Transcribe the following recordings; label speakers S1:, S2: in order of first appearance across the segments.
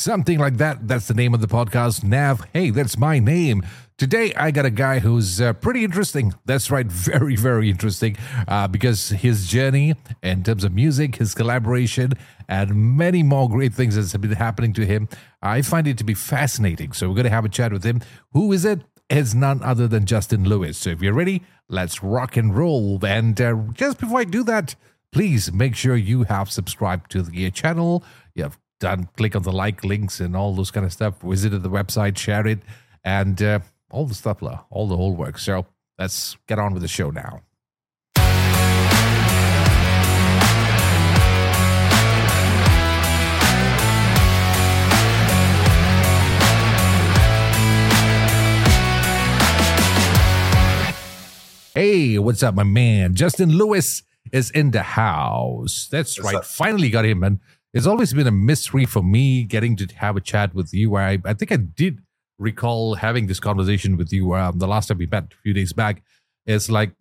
S1: Something like that. That's the name of the podcast, Nav. Hey, that's my name. Today, I got a guy who's uh, pretty interesting. That's right, very, very interesting uh, because his journey in terms of music, his collaboration, and many more great things that have been happening to him. I find it to be fascinating. So, we're going to have a chat with him. Who is it? It's none other than Justin Lewis. So, if you're ready, let's rock and roll. And uh, just before I do that, please make sure you have subscribed to the channel. You have done click on the like links and all those kind of stuff. Visit the website, share it, and uh, all the stuff, all the whole work. So let's get on with the show now. Hey, what's up, my man? Justin Lewis is in the house. That's what's right. Up? Finally got him, man. It's always been a mystery for me getting to have a chat with you. I, I think I did recall having this conversation with you um, the last time we met a few days back. It's like,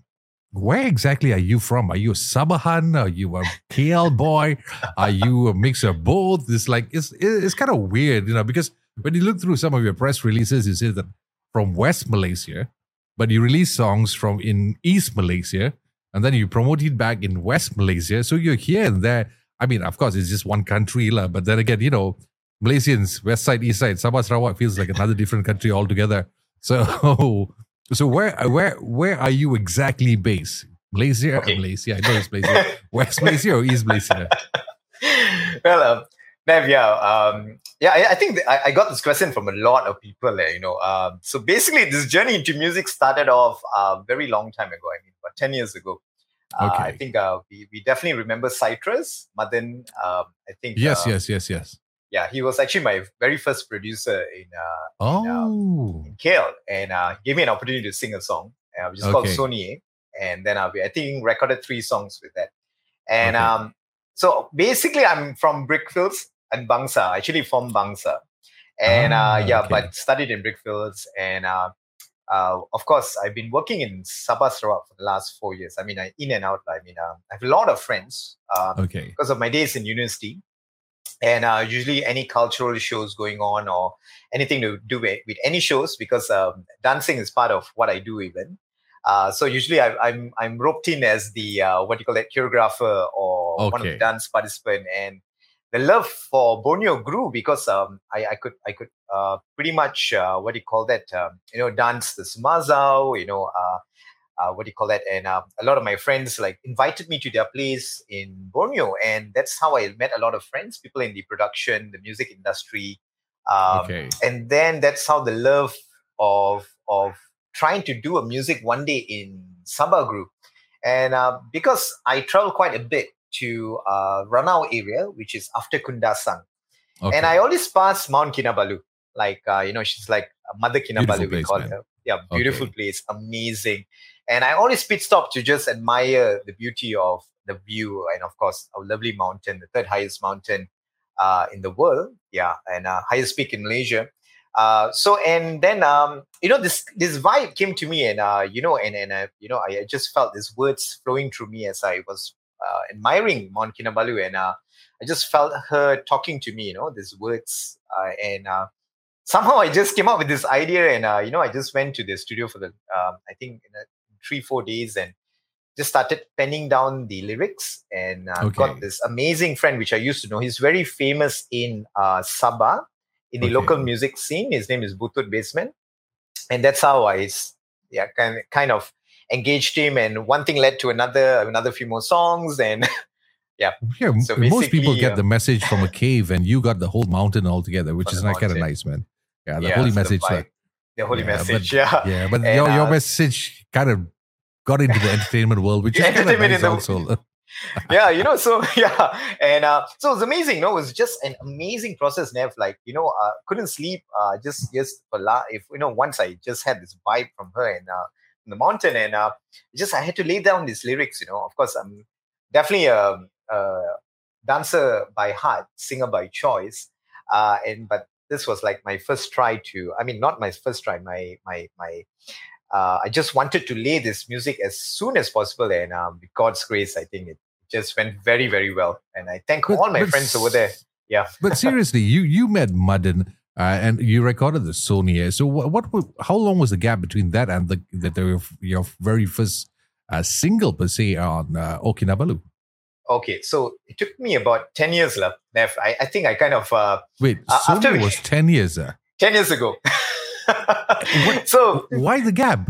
S1: where exactly are you from? Are you a Sabahan? Are you a KL boy? Are you a mix of both? It's like it's it's kind of weird, you know, because when you look through some of your press releases, you say that from West Malaysia, but you release songs from in East Malaysia, and then you promote it back in West Malaysia. So you're here and there. I mean, of course, it's just one country, la, but then again, you know, Malaysians, West Side, East Side, Sabah Sarawak feels like another different country altogether. So, so where where where are you exactly based? Malaysia, okay. Malaysia. I know it's Malaysia. West Malaysia or East Malaysia?
S2: well, um, Nev, yeah, um, yeah. I, I think I, I, got this question from a lot of people. Uh, you know, um, so basically, this journey into music started off a uh, very long time ago. I mean, about ten years ago. Uh, okay. I think uh, we, we definitely remember Citrus, Madan. Um, I think.
S1: Yes, uh, yes, yes, yes
S2: yeah, he was actually my very first producer in uh,
S1: oh.
S2: in, in KL, and uh, gave me an opportunity to sing a song, uh, which is okay. called Sony. And then uh, I think recorded three songs with that. And okay. um, so basically, I'm from Brickfields and Bangsar, actually from Bangsar. And uh, ah, yeah, okay. but studied in Brickfields. And uh, uh, of course, I've been working in Sabah Sarawak for the last four years. I mean, I, in and out. I mean, uh, I have a lot of friends um,
S1: okay.
S2: because of my days in university and uh, usually any cultural shows going on or anything to do with, with any shows because um, dancing is part of what I do even. Uh, so usually I, am I'm, I'm roped in as the uh, what do you call that choreographer or okay. one of the dance participant and the love for Borneo grew because um, I, I could I could uh, pretty much uh, what do you call that um, you know dance the Sumazau you know uh, uh, what do you call that? And uh, a lot of my friends like invited me to their place in Borneo, and that's how I met a lot of friends, people in the production, the music industry, um, okay. and then that's how the love of of trying to do a music one day in Sabah group, and uh, because I travel quite a bit to uh, Ranau area, which is after Kundasang, okay. and I always pass Mount Kinabalu, like uh, you know, she's like Mother Kinabalu, we call man. her. Yeah, beautiful okay. place, amazing. And I always pit stop to just admire the beauty of the view and, of course, our lovely mountain, the third highest mountain uh, in the world. Yeah, and uh, highest peak in Malaysia. Uh, so and then um, you know this this vibe came to me and uh, you know and and uh, you know I, I, just felt these words flowing through me as I was uh, admiring Mount Kinabalu and uh, I just felt her talking to me you know these words uh, and uh, somehow I just came up with this idea and uh, you know I just went to the studio for the um, I think three four days and just started penning down the lyrics and uh, okay. got this amazing friend which I used to know. He's very famous in uh, Sabah in the okay. local music scene. His name is Butut Basement, and that's how I yeah kind kind of engaged him. And one thing led to another, another few more songs, and yeah.
S1: Yeah, so most people get uh, the message from a cave, and you got the whole mountain altogether, which is not kind of nice, man. Yeah, the yeah, holy message. The,
S2: the holy
S1: yeah,
S2: message,
S1: but, yeah. Yeah, but and, your, your uh, message kind of got into the entertainment world, which is of nice also.
S2: yeah, you know, so yeah, and uh, so it was amazing. You know, it was just an amazing process. Nev, like you know, uh, couldn't sleep. Uh, just just for la- if you know, once I just had this vibe from her and uh, the mountain, and uh, just I had to lay down these lyrics. You know, of course, I'm definitely a, a dancer by heart, singer by choice, uh, and but this was like my first try to. I mean, not my first try. My my my uh, I just wanted to lay this music as soon as possible, and um, with God's grace, I think it just went very, very well. And I thank but, all my friends over there. yeah.
S1: but seriously, you you met Madan uh, and you recorded the Sony. So what, what how long was the gap between that and the, the, your very first uh, single per se on uh, O
S2: Okay, so it took me about ten years, love. I, I think I kind of uh,
S1: wait. Sony after was ten years. Uh.
S2: Ten years ago. so
S1: why the gap?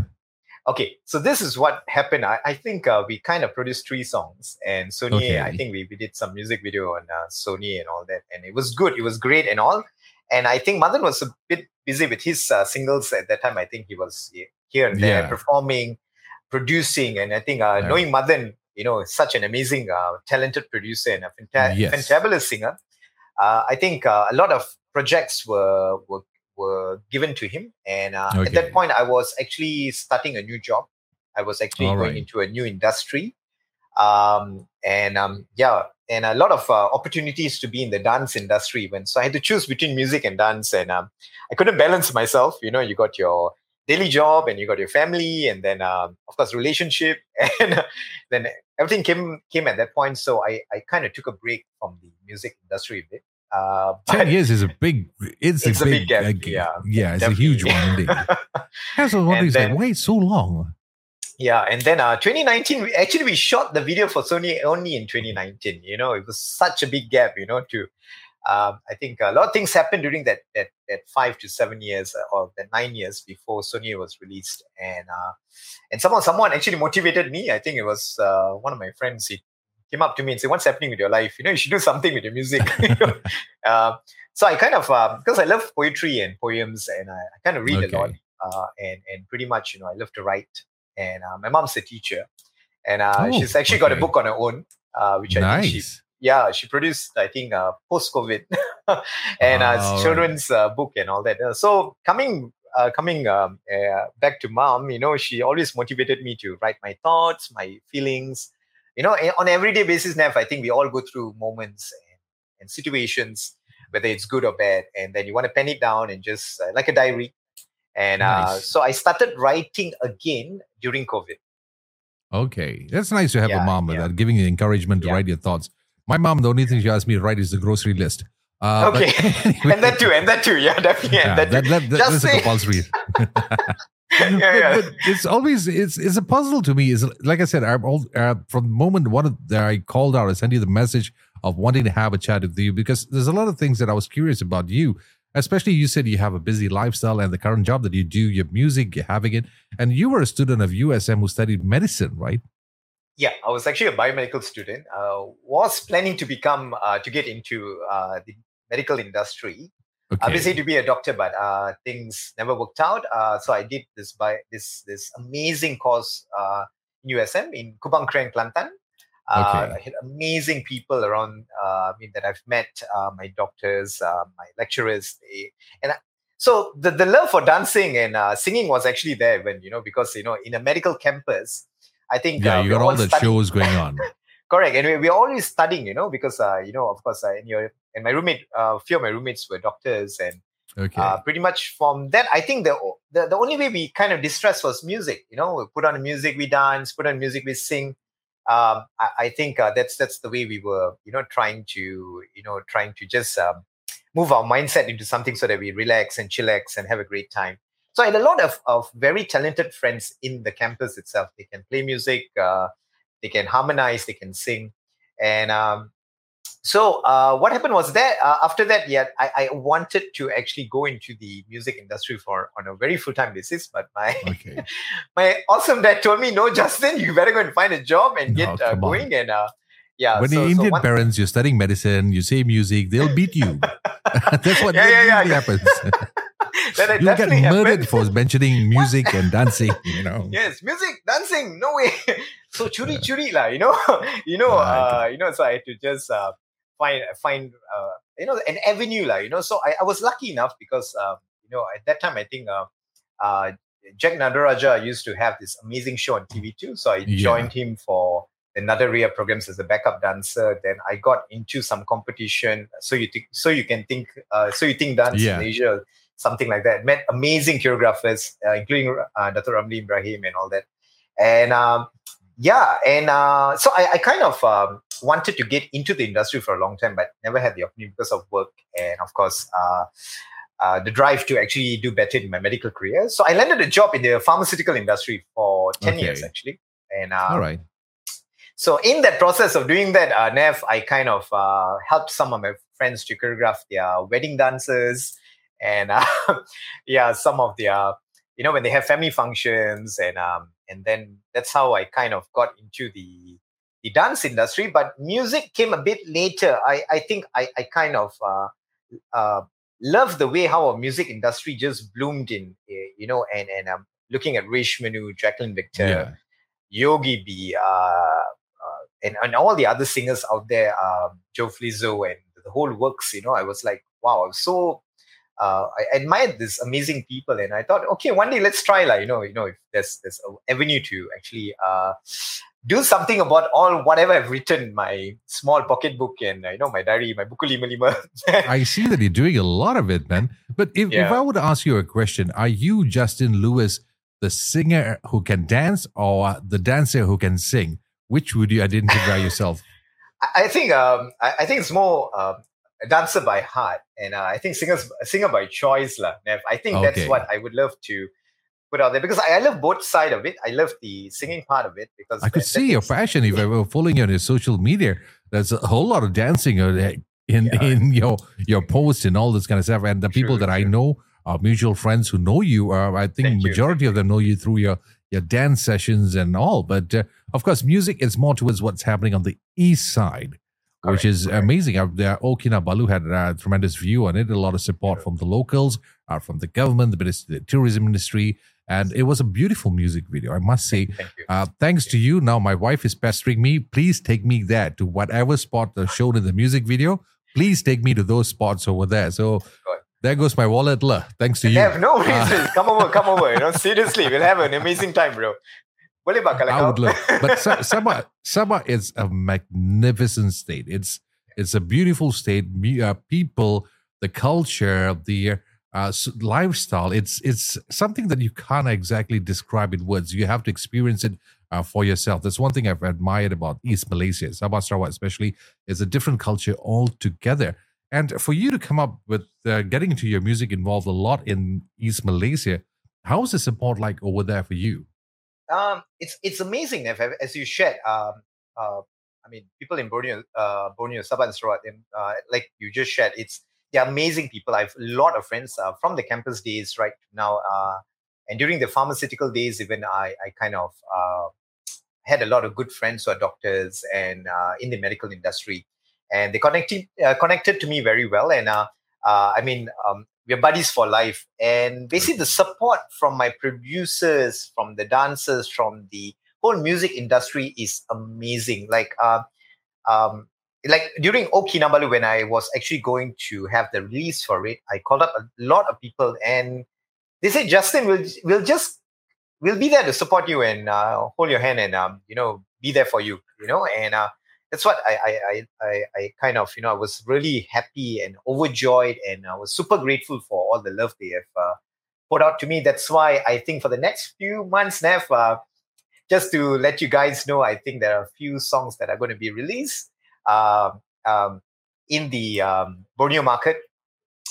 S2: Okay, so this is what happened. I, I think uh, we kind of produced three songs, and Sony. Okay. I think we, we did some music video on uh, Sony and all that, and it was good. It was great and all. And I think Madan was a bit busy with his uh, singles at that time. I think he was here and there yeah. performing, producing. And I think uh, knowing Madan, you know, such an amazing, uh, talented producer and a fanta- yes. fantabulous singer, uh, I think uh, a lot of projects were, were, were given to him. And okay. At that point, I was actually starting a new job. I was actually All going right. into a new industry. Um, and um, yeah, and a lot of uh, opportunities to be in the dance industry even. So I had to choose between music and dance, and um, I couldn't balance myself. You know, you got your daily job, and you got your family, and then um, of course relationship, and then everything came came at that point. So I I kind of took a break from the music industry a bit. Uh,
S1: Ten years is a big. It's, it's a, big, a big gap. Yeah, yeah, it's definitely. a huge one indeed. That's what wondering. Wait so long?
S2: Yeah, and then uh, 2019, we, actually we shot the video for Sony only in 2019. You know, it was such a big gap. You know, to um, I think a lot of things happened during that that that five to seven years uh, or the nine years before Sony was released, and uh, and someone someone actually motivated me. I think it was uh, one of my friends. He came up to me and said, "What's happening with your life? You know, you should do something with your music." uh, so I kind of um, because I love poetry and poems, and I, I kind of read okay. a lot. Uh, and and pretty much, you know, I love to write and uh, my mom's a teacher, and uh, oh, she's actually okay. got a book on her own, uh, which I think she yeah she produced I think uh, post COVID, and uh, oh, children's uh, book and all that. Uh, so coming uh, coming um, uh, back to mom, you know, she always motivated me to write my thoughts, my feelings. You know, on everyday basis, Nev, I think we all go through moments and, and situations, whether it's good or bad, and then you want to pen it down and just uh, like a diary, and uh, nice. uh, so I started writing again during COVID.
S1: Okay. That's nice to have yeah, a mom yeah. that giving you encouragement to yeah. write your thoughts. My mom, the only thing she asked me to write is the grocery list.
S2: Uh, okay. Anyway. and that too, and that too. Yeah, definitely. Yeah, that, that, that,
S1: that that's a compulsory. yeah, yeah. But, but, it's always it's it's a puzzle to me. Is like I said, I'm all, uh, from the moment one of the, I called out, I sent you the message of wanting to have a chat with you because there's a lot of things that I was curious about you especially you said you have a busy lifestyle and the current job that you do your music you're having it and you were a student of usm who studied medicine right
S2: yeah i was actually a biomedical student uh, was planning to become uh, to get into uh, the medical industry okay. obviously to be a doctor but uh, things never worked out uh, so i did this by this this amazing course uh, in usm in Kubang Kerian, Kelantan uh, okay. I had amazing people around uh, I mean, that I've met, uh, my doctors, uh, my lecturers. They, and so the, the love for dancing and uh, singing was actually there when, you know, because, you know, in a medical campus, I think.
S1: Yeah, you got all the studying. shows going on.
S2: Correct. And we, we're always studying, you know, because, uh, you know, of course, uh, and, your, and my roommate, a few of my roommates were doctors and Okay. Uh, pretty much from that, I think the, the the only way we kind of distress was music. You know, we put on music, we dance. Put on music, we sing um, I, I, think uh, that's that's the way we were, you know, trying to, you know, trying to just um, move our mindset into something so that we relax and chillax and have a great time. So I had a lot of, of very talented friends in the campus itself. They can play music, uh, they can harmonize, they can sing, and um, so uh, what happened was that uh, after that, yeah, I, I, wanted to actually go into the music industry for on a very full time basis. But my okay. my awesome dad told me, "No, Justin, you better go and find a job and get uh, going." On. And uh, yeah,
S1: when so, the Indian so parents, you're studying medicine, you say music, they'll beat you. That's what yeah, yeah, yeah, happens. that you get murdered for mentioning music and dancing. You know.
S2: Yes, music, dancing. No way. so churi churi lah. You know, you know, uh, you know. So I had to just uh, find find uh, you know an avenue like you know so I, I was lucky enough because um, you know at that time I think uh, uh, Jack Nadaraja used to have this amazing show on TV too so I yeah. joined him for the Nadaria programs as a backup dancer then I got into some competition so you think so you can think uh, so you think dance yeah. in Asia something like that met amazing choreographers uh, including uh, Dr. Ramli Ibrahim and all that and um, yeah and uh, so I, I kind of um, wanted to get into the industry for a long time, but never had the opportunity because of work and, of course, uh, uh, the drive to actually do better in my medical career. So I landed a job in the pharmaceutical industry for 10 okay. years, actually. And uh,
S1: all right.
S2: So in that process of doing that, uh, Nev, I kind of uh, helped some of my friends to choreograph their wedding dances and uh, yeah, some of their, you know, when they have family functions and um, and then that's how I kind of got into the the dance industry. But music came a bit later. I I think I I kind of uh, uh, love the way how our music industry just bloomed in, eh, you know, and and um, looking at Rish Manu, Jacqueline Victor, yeah. Yogi B, uh, and, and all the other singers out there, um, Joe Flizzo and the whole works, you know, I was like, wow, I was so uh, I admired these amazing people, and I thought, okay, one day let's try, like you know, you know, if there's there's an avenue to actually uh, do something about all whatever I've written, my small pocketbook and uh, you know my diary, my buku lima lima.
S1: I see that you're doing a lot of it, man. But if, yeah. if I would ask you a question, are you Justin Lewis, the singer who can dance, or the dancer who can sing? Which would you identify yourself?
S2: I think um, I, think it's more uh, a dancer by heart, and uh, I think singers singer by choice, lah. I think okay. that's what I would love to put out there because I, I love both side of it. I love the singing part of it because
S1: I could see your passion if I were following you on your social media. There's a whole lot of dancing uh, in yeah. in your your posts and all this kind of stuff. And the true, people that true. I know, our mutual friends who know you, uh, I think Thank majority you. of them know you through your your dance sessions and all. But uh, of course, music is more towards what's happening on the east side, which is correct. amazing. Uh, O Kinabalu had a tremendous view on it, a lot of support from the locals, uh, from the government, the, the tourism industry. And it was a beautiful music video, I must say. Thank uh, thanks to you. Now, my wife is pestering me. Please take me there to whatever spot that's shown in the music video. Please take me to those spots over there. So there goes my wallet, la. Thanks to you.
S2: Have no reason. Uh, come over, come over. You know, seriously, we'll have an amazing time, bro.
S1: I would love, but Sabah, Sabah is a magnificent state. It's it's a beautiful state. Uh, people, the culture, the uh, lifestyle. It's it's something that you can't exactly describe in words. You have to experience it uh, for yourself. That's one thing I've admired about East Malaysia, Sabah Sarawak especially, is a different culture altogether. And for you to come up with uh, getting into your music involved a lot in East Malaysia, how is the support like over there for you?
S2: Um, it's it's amazing, as you shared. Um, uh, I mean, people in Borneo, uh, Borneo, Sabah and Sarawak, uh, like you just shared, it's they're amazing people. I have a lot of friends uh, from the campus days right now, uh, and during the pharmaceutical days, even I, I kind of uh, had a lot of good friends who are doctors and uh, in the medical industry and they connected uh, connected to me very well. And uh, uh, I mean, um, we're buddies for life. And basically, the support from my producers, from the dancers, from the whole music industry is amazing. Like, uh, um, like during O Kinabalu, when I was actually going to have the release for it, I called up a lot of people, and they said, "Justin, we'll we'll just we'll be there to support you and uh, hold your hand and um, you know be there for you, you know." And uh, that's what I, I I I kind of you know I was really happy and overjoyed and I was super grateful for all the love they have uh, put out to me. That's why I think for the next few months, Nev, uh, just to let you guys know, I think there are a few songs that are going to be released um, um, in the um, Borneo market.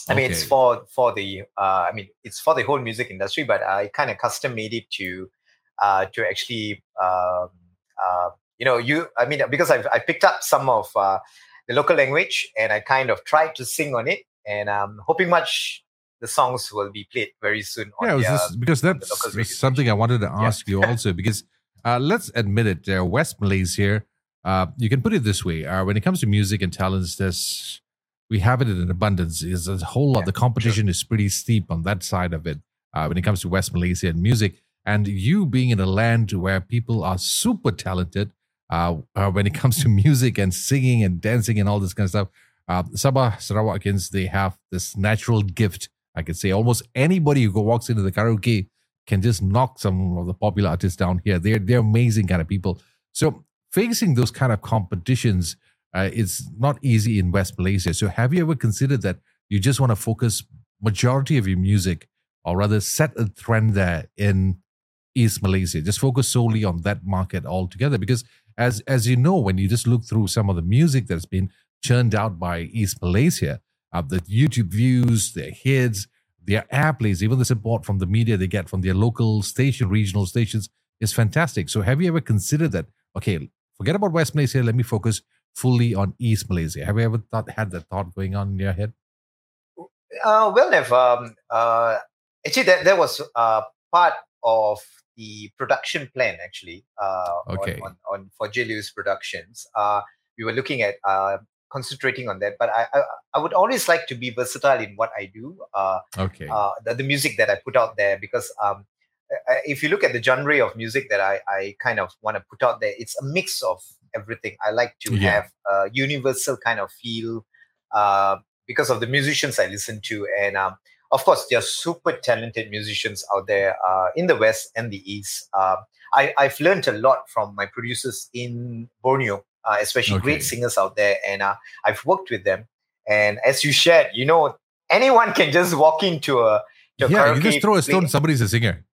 S2: I mean, it's for for the uh, I mean, it's for the whole music industry, but I kind of custom made it to uh, to actually um, uh, you know, you, I mean, because I've, I picked up some of uh, the local language and I kind of tried to sing on it and I'm hoping much the songs will be played very soon.
S1: yeah, the, uh, because that's something I wanted to ask yeah. you also because uh, let's admit it, uh, West Malaysia, uh, you can put it this way: uh, when it comes to music and talents, there's we have it in abundance. Is a whole lot. Yeah, the competition sure. is pretty steep on that side of it uh, when it comes to West Malaysia and music. And you being in a land where people are super talented, uh, uh, when it comes to music and singing and dancing and all this kind of stuff. Uh, Sabah Sarawakins, they have this natural gift. I could say almost anybody who walks into the karaoke can just knock some of the popular artists down here. They're they're amazing kind of people. So facing those kind of competitions uh, is not easy in West Malaysia. So have you ever considered that you just want to focus majority of your music, or rather set a trend there in East Malaysia? Just focus solely on that market altogether because as as you know, when you just look through some of the music that's been churned out by East Malaysia, uh, the YouTube views, their hits, their airplays, even the support from the media they get from their local station, regional stations is fantastic. So have you ever considered that? Okay, forget about West Malaysia. Let me focus fully on East Malaysia. Have you ever thought had that thought going on in your head?
S2: Uh, well, Nev, um, uh, actually, that, that was uh, part of the production plan, actually, uh,
S1: okay.
S2: on, on, on, for J. Lewis Productions. Uh, we were looking at uh, concentrating on that, but I, I, I would always like to be versatile in what I do. Uh,
S1: okay.
S2: Uh, the, the music that I put out there, because um, if you look at the genre of music that I, I kind of want to put out there, it's a mix of everything. I like to yeah. have a universal kind of feel uh, because of the musicians I listen to. And um, of course, there are super talented musicians out there uh, in the West and the East. Uh, I, have learned a lot from my producers in Borneo, uh, especially okay. great singers out there. And uh, I've worked with them. And as you shared, you know, anyone can just walk into a,
S1: yeah, you just throw a stone, somebody's a singer.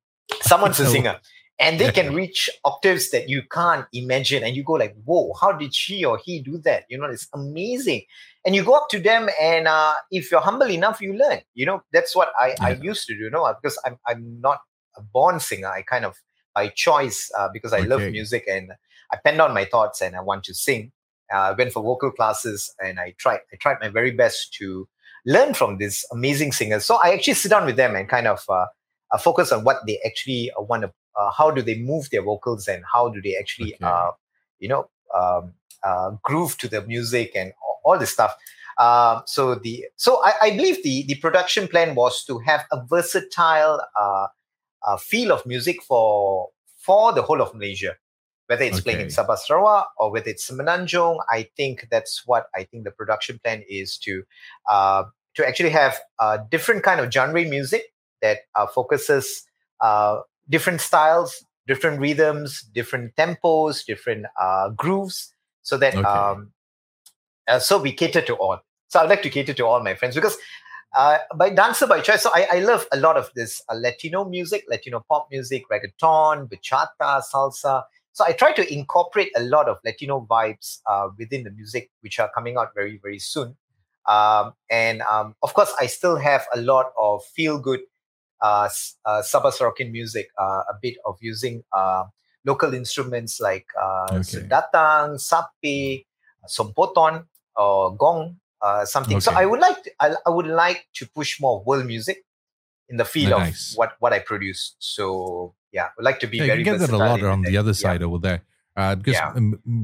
S2: Someone's a singer and they can reach octaves that you can't imagine. And you go like whoa how did she or he do that? You know it's amazing. And you go up to them and uh, if you're humble enough you learn. You know that's what i, yeah. I used to do you know because I'm, I'm not a born singer. I kind of by choice uh, because i okay. love music and i pen down my thoughts and i want to sing. Uh, i went for vocal classes and i tried i tried my very best to learn from these amazing singers so i actually sit down with them and kind of uh, uh, focus on what they actually uh, want to uh, how do they move their vocals and how do they actually okay. uh, you know um, uh, groove to the music and all, all this stuff um, so the so I, I, believe the the production plan was to have a versatile uh, uh, feel of music for for the whole of Malaysia, whether it's okay. playing in Sabah Sarawak or whether it's Semenanjung. I think that's what I think the production plan is to uh, to actually have a different kind of genre music that focuses different styles, different rhythms, different tempos, different uh, grooves, so that okay. um, uh, so we cater to all. So I'd like to cater to all my friends because uh, by dancer by choice. So I, I love a lot of this uh, Latino music, Latino pop music, reggaeton, bachata, salsa. So I try to incorporate a lot of Latino vibes uh, within the music, which are coming out very very soon. Um, and um, of course, I still have a lot of feel good uh, uh, Sabah Sarawakian music, uh, a bit of using uh, local instruments like uh, okay. sundatang, sape, sompoton, or gong, uh, something. Okay. So I would like to, I, I, would like to push more world music in the field of what what I produce. So yeah, I would like to be
S1: yeah,
S2: very.
S1: You get that a lot on the other side yeah. over there. Uh, because yeah.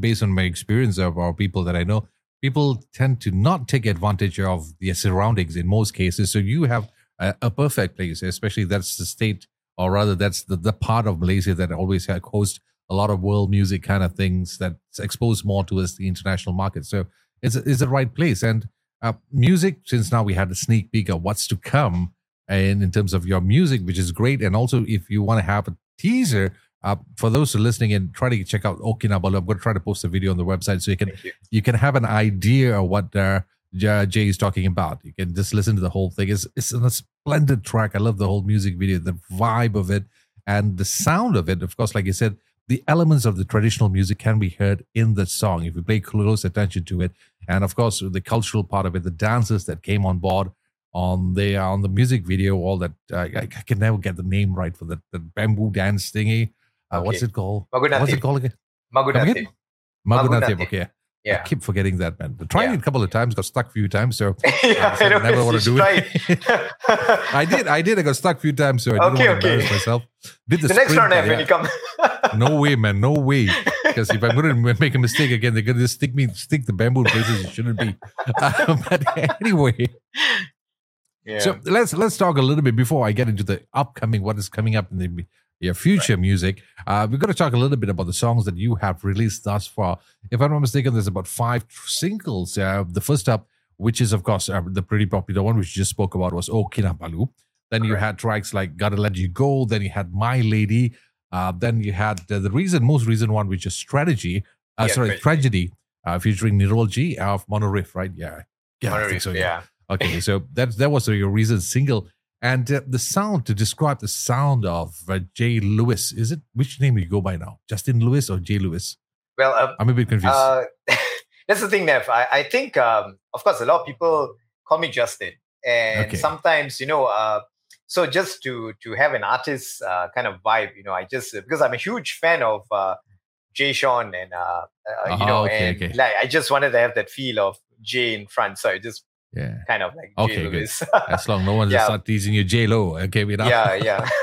S1: based on my experience of our people that I know, people tend to not take advantage of their surroundings in most cases. So you have a, a, perfect place, especially that's the state, or rather, that's the, the part of Malaysia that always had host a lot of world music kind of things that's exposed more towards the international market. So it's, it's the right place. And uh, music, since now we had a sneak peek of what's to come, and in terms of your music, which is great. And also, if you want to have a teaser, uh, for those who are listening and try to check out O Kinabalu, I'm going to try to post a video on the website so you can you. you. can have an idea of what uh, Jay is talking about. You can just listen to the whole thing. It's, it's splendid track. I love the whole music video, the vibe of it, and the sound of it. Of course, like you said, the elements of the traditional music can be heard in the song if you pay close attention to it. And of course, the cultural part of it, the dancers that came on board on the on the music video, all that uh, I, I, can never get the name right for the, the bamboo dance thingy. Uh, okay. What's it called? What's it called again?
S2: Magunatip.
S1: Magunatip. Okay.
S2: Yeah.
S1: I keep forgetting that, man. Trying yeah. it a couple of times, got stuck a few times. So
S2: yeah, I, I
S1: never want to do it. I did. I did. I got stuck a few times. So I didn't want to okay. embarrass myself.
S2: Did the, the next round, when you come.
S1: no way, man. No way. Because if I'm going to make a mistake again, they're going to just stick me, stick the bamboo places it shouldn't be. Uh, but anyway. Yeah. So let's let's talk a little bit before I get into the upcoming what is coming up in the your future right. music. Uh, we're going to talk a little bit about the songs that you have released thus far. If I'm not mistaken, there's about five singles. Uh, the first up, which is of course uh, the pretty popular one, which you just spoke about, was "O Kinabalu." Then you had tracks like "Gotta Let You Go." Then you had "My Lady." Uh, then you had the reason, most recent one, which is "Strategy." Uh, yeah, sorry, "Tragedy," uh, featuring Nirol G of Monoriff, right? Yeah,
S2: yeah, Monoriff, so, yeah. yeah.
S1: Okay, so that that was your recent single. And uh, the sound to describe the sound of uh, Jay Lewis is it which name do you go by now? Justin Lewis or Jay Lewis?
S2: Well, um,
S1: I'm a bit confused. Uh,
S2: that's the thing, Nev. I, I think, um, of course, a lot of people call me Justin, and okay. sometimes, you know, uh, so just to to have an artist uh, kind of vibe, you know, I just because I'm a huge fan of uh, Jay Sean and uh, uh you know, okay, and okay. like I just wanted to have that feel of Jay in front, so I just
S1: yeah,
S2: kind of like
S1: okay, good. as long no one yeah. start teasing you J Lo, okay, we
S2: yeah, yeah.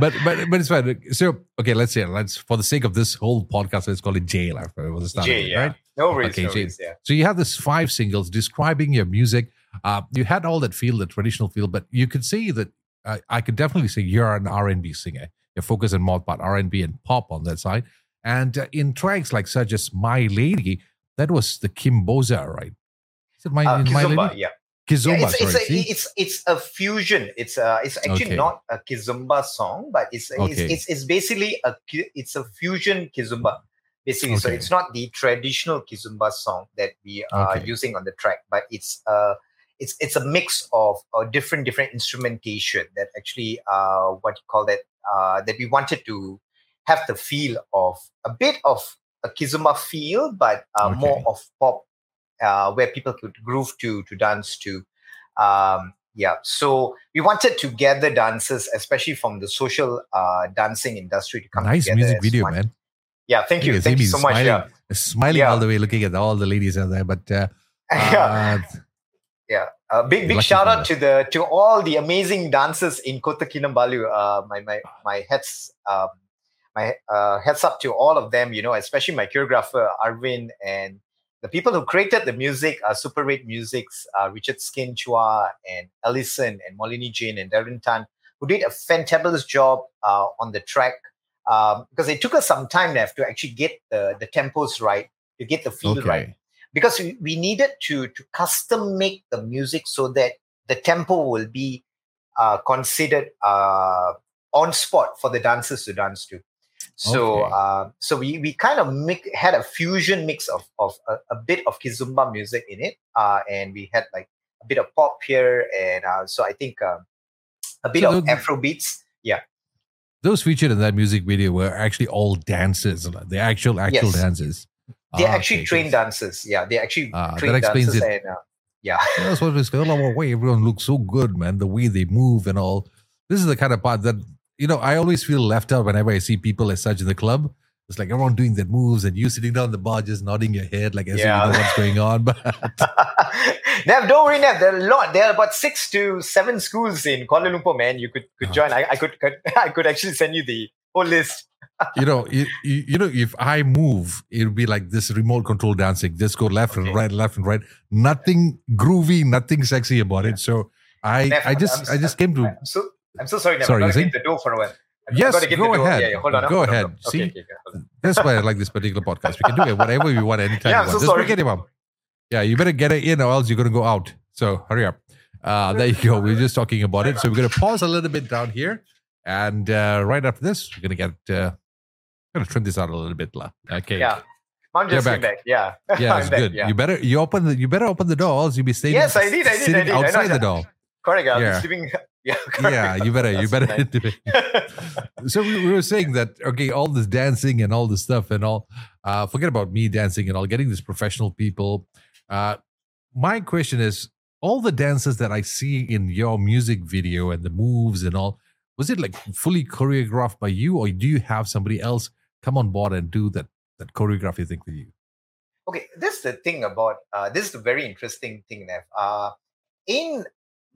S1: but but but it's fine. So okay, let's say let's for the sake of this whole podcast, let's call it J. Like for the start, J,
S2: yeah. right? No worries, okay, no worries, yeah.
S1: So you have this five singles describing your music. Uh, you had all that feel, the traditional feel, but you could see that uh, I could definitely say you're an R and B singer. You're focused on more part R and B and pop on that side. And uh, in tracks like such as My Lady, that was the Kizomba, right?
S2: Is it My, uh, my Lady? Yeah. Kizomba, yeah, it's, sorry, it's, a, it's, it's a fusion. It's a, it's actually okay. not a kizomba song, but it's, okay. it's, it's it's basically a it's a fusion kizomba basically. Okay. So it's not the traditional kizomba song that we are using on the track, but it's uh it's it's a mix of uh, different different instrumentation that actually uh what you call that uh that we wanted to have the feel of a bit of a kizomba feel, but uh, more of pop uh, where people could groove to to dance to. Um, yeah, so we wanted to gather dancers, especially from the social uh, dancing industry, to come
S1: nice
S2: together.
S1: Nice music video,
S2: one.
S1: man.
S2: Yeah, thank you, thank you so
S1: smiling,
S2: much.
S1: Yeah, smiling yeah. all the way, looking at all the ladies out there. But uh,
S2: yeah, uh, yeah. Uh, big big shout out to the to all the amazing dancers in Kota Kinabalu. Uh, my my my heads um, my uh, heads up to all of them. You know, especially my choreographer Arvin and the people who created the music are Super 8 Musics, uh, Richard Skin Chua and Ellison and Molini Jane and Darren Tan, who did a fantabulous job uh, on the track um, because it took us some time now to actually get the, the tempos right, to get the feel okay. right. Because we, we needed to, to custom make the music so that the tempo will be uh, considered uh, on spot for the dancers to dance to. So okay. uh, so we we kind of make, had a fusion mix of of a, a bit of Kizomba music in it, uh, and we had like a bit of pop here, and uh, so I think um, a bit so of Afro beats. Yeah,
S1: those featured in that music video were actually all dancers, the actual actual yes. dancers.
S2: They're ah, actually okay, trained dancers. Yeah, they actually ah, trained that explains dancers. It. And, uh, yeah,
S1: that's what it's going on. Way everyone looks so good, man. The way they move and all. This is the kind of part that you know, I always feel left out whenever I see people as such in the club. It's like everyone doing their moves and you sitting down the bar just nodding your head like as yeah. you know what's going on. But
S2: Nev, don't worry, Nev. There are a lot. There are about six to seven schools in Kuala Lumpur, man. You could could uh-huh. join. I, I could, could I could actually send you the whole list.
S1: you know, you, you, know, if I move, it'll be like this remote control dancing. Just go left okay. and right, left and right. Nothing groovy, nothing sexy about yeah. it. So I, Nev, I just, I'm, I just came to.
S2: I'm so, I'm so sorry, Sorry, I'm going to the door for a while.
S1: yes, go ahead. Yeah, yeah, hold on. Go hold ahead. On. See, okay, okay, that's why I like this particular podcast. We can do it whatever we want anytime yeah, we want. So Just sorry. forget him up. Yeah, you better get it in or else you're going to go out. So hurry up. Uh, there you go. We're just talking about it. So we're going to pause a little bit down here. And uh, right after this, we're going to get, uh, going to trim this out a little bit. La. Okay.
S2: Yeah. I'm just back. back. Yeah.
S1: Yeah, it's good. Yeah. You better you open the you better open the door, else you'll be staying.
S2: Yes, I did. I did. I did.
S1: outside
S2: I
S1: the door.
S2: Correct. I'll yeah. sleeping
S1: yeah, yeah, you better, you better. so we, we, were saying that okay, all this dancing and all this stuff and all. Uh, forget about me dancing and all. Getting these professional people. Uh, my question is: all the dances that I see in your music video and the moves and all, was it like fully choreographed by you, or do you have somebody else come on board and do that that choreography thing with you?
S2: Okay, this is the thing about uh, this is a very interesting thing, Nev. Uh, in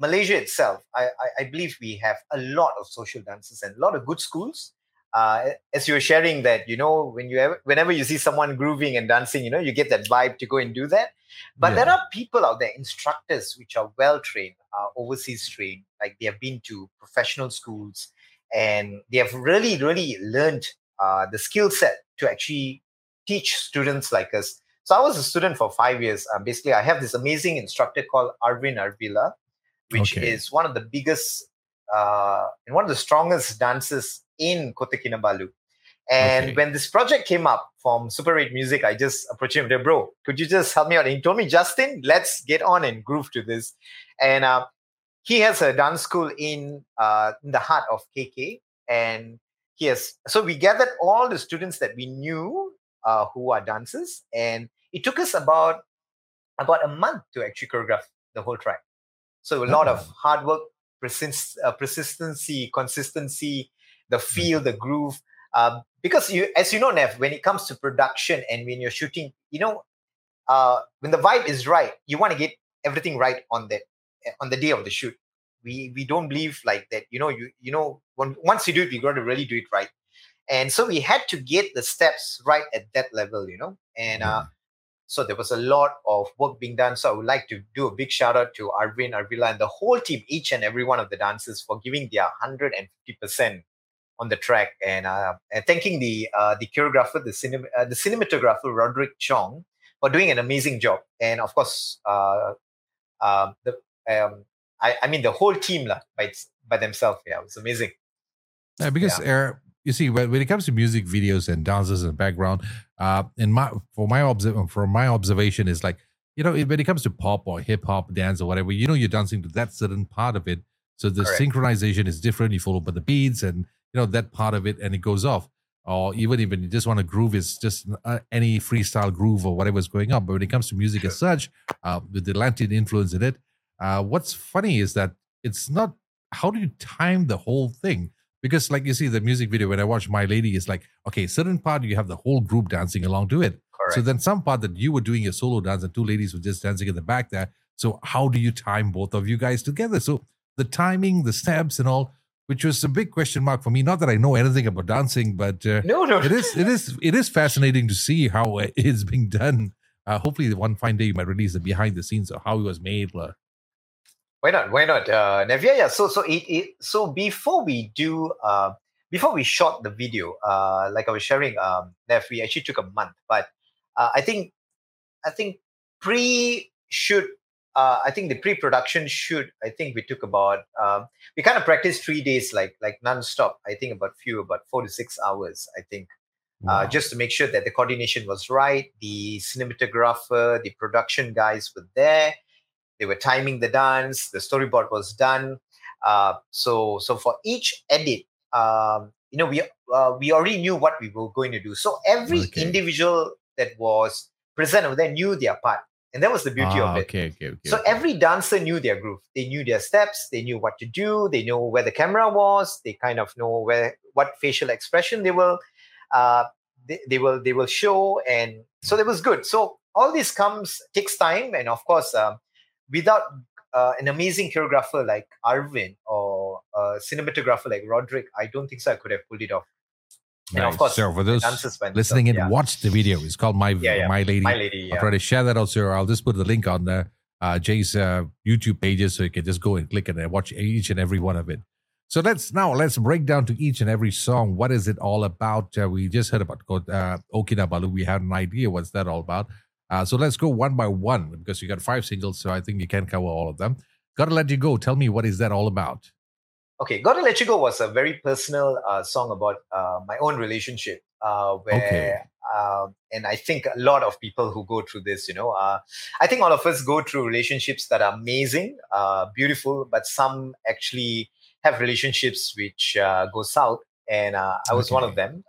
S2: Malaysia itself, I, I, I, believe we have a lot of social dances and a lot of good schools. Uh, as you were sharing that, you know, when you ever, whenever you see someone grooving and dancing, you know, you get that vibe to go and do that. But yeah. there are people out there, instructors, which are well trained, uh, overseas trained, like they have been to professional schools, and they have really, really learned uh, the skill set to actually teach students like us. So I was a student for five years. Um, basically, I have this amazing instructor called Arvin Arvila which okay. is one of the biggest uh, and one of the strongest dances in Kota Kinabalu. And okay. when this project came up from Super 8 Music, I just approached him, Said, bro, could you just help me out? And he told me, Justin, let's get on and groove to this. And uh, he has a dance school in, uh, in the heart of KK. And he has, so we gathered all the students that we knew uh, who are dancers, and it took us about about a month to actually choreograph the whole track. So a lot of hard work, persist, uh, persistency, consistency, the feel, the groove. Um, because you, as you know, Nev, when it comes to production and when you're shooting, you know, uh, when the vibe is right, you want to get everything right on that on the day of the shoot. We we don't believe like that. You know, you you know, when, once you do it, you got to really do it right. And so we had to get the steps right at that level. You know, and uh, so there was a lot of work being done. So I would like to do a big shout out to Arvin, Arvila, and the whole team, each and every one of the dancers for giving their 150% on the track. And, uh, and thanking the uh, the choreographer, the, uh, the cinematographer, Roderick Chong, for doing an amazing job. And of course, uh, uh, the um, I, I mean, the whole team lah, by, by themselves. Yeah, it was amazing.
S1: Yeah, because yeah you see when, when it comes to music videos and dances and background uh in my for my observ- from my observation is like you know when it comes to pop or hip hop dance or whatever you know you're dancing to that certain part of it. So the Correct. synchronization is different. You follow by the beats and you know that part of it and it goes off. Or even even you just want to groove is just uh, any freestyle groove or whatever's going on. But when it comes to music as such uh, with the latin influence in it uh, what's funny is that it's not how do you time the whole thing because like you see the music video when i watch my lady is like okay certain part you have the whole group dancing along to it. Correct. so then some part that you were doing your solo dance and two ladies were just dancing in the back there. So how do you time both of you guys together? So the timing the steps and all which was a big question mark for me. Not that i know anything about dancing but uh,
S2: no no.
S1: it is it is it is fascinating to see how it's being done. Uh, hopefully one fine day you might release the behind the scenes of how it was made uh,
S2: why not? Why not? Uh, Nev, yeah, yeah. So, so it, it, so before we do, uh, before we shot the video, uh, like I was sharing, um, Nev, we actually took a month, but uh, I think, I think pre-shoot, uh, I think the pre-production shoot, I think we took about, um, we kind of practiced three days, like like non-stop. I think about few, about four to six hours. I think. Wow. Uh, just to make sure that the coordination was right. The cinematographer, the production guys were there. They were timing the dance. The storyboard was done. Uh, so so for each edit, um, you know, we uh, we already knew what we were going to do. So every okay. individual that was present over there knew their part. And that was the beauty ah, of it.
S1: Okay, okay, okay,
S2: so every dancer knew their groove. They knew their steps. They knew what to do. They know where the camera was. They kind of know where what facial expression they will uh, they, they will they will show. And so that was good. So all this comes takes time, and of course, um, without uh, an amazing choreographer like Arvin or a cinematographer like Roderick, I don't think so I could have pulled it off.
S1: And of course, so for those listening in, yeah. watch the video. It's called My
S2: yeah, yeah.
S1: My Lady.
S2: My Lady.
S1: I'll try to share that also. I'll just put the link on uh, Jay's uh, YouTube pages so you can just go and click and watch each and every one of it. So let's now let's break down to each and every song. What is it all about? Uh, we just heard about uh, O Kinabalu. We had an idea what's that all about. Uh, so let's go one by one because you got five singles, so I think you can cover all of them. Gotta Let You Go. Tell me what is that all about?
S2: Okay, Gotta Let You Go was a very personal uh, song about uh, my own relationship. Uh, where, okay. Um, and I think a lot of people who go through this, you know, uh, I think all of us go through relationships that are amazing, uh, beautiful, but some actually have relationships which go south. And I was okay. one of them.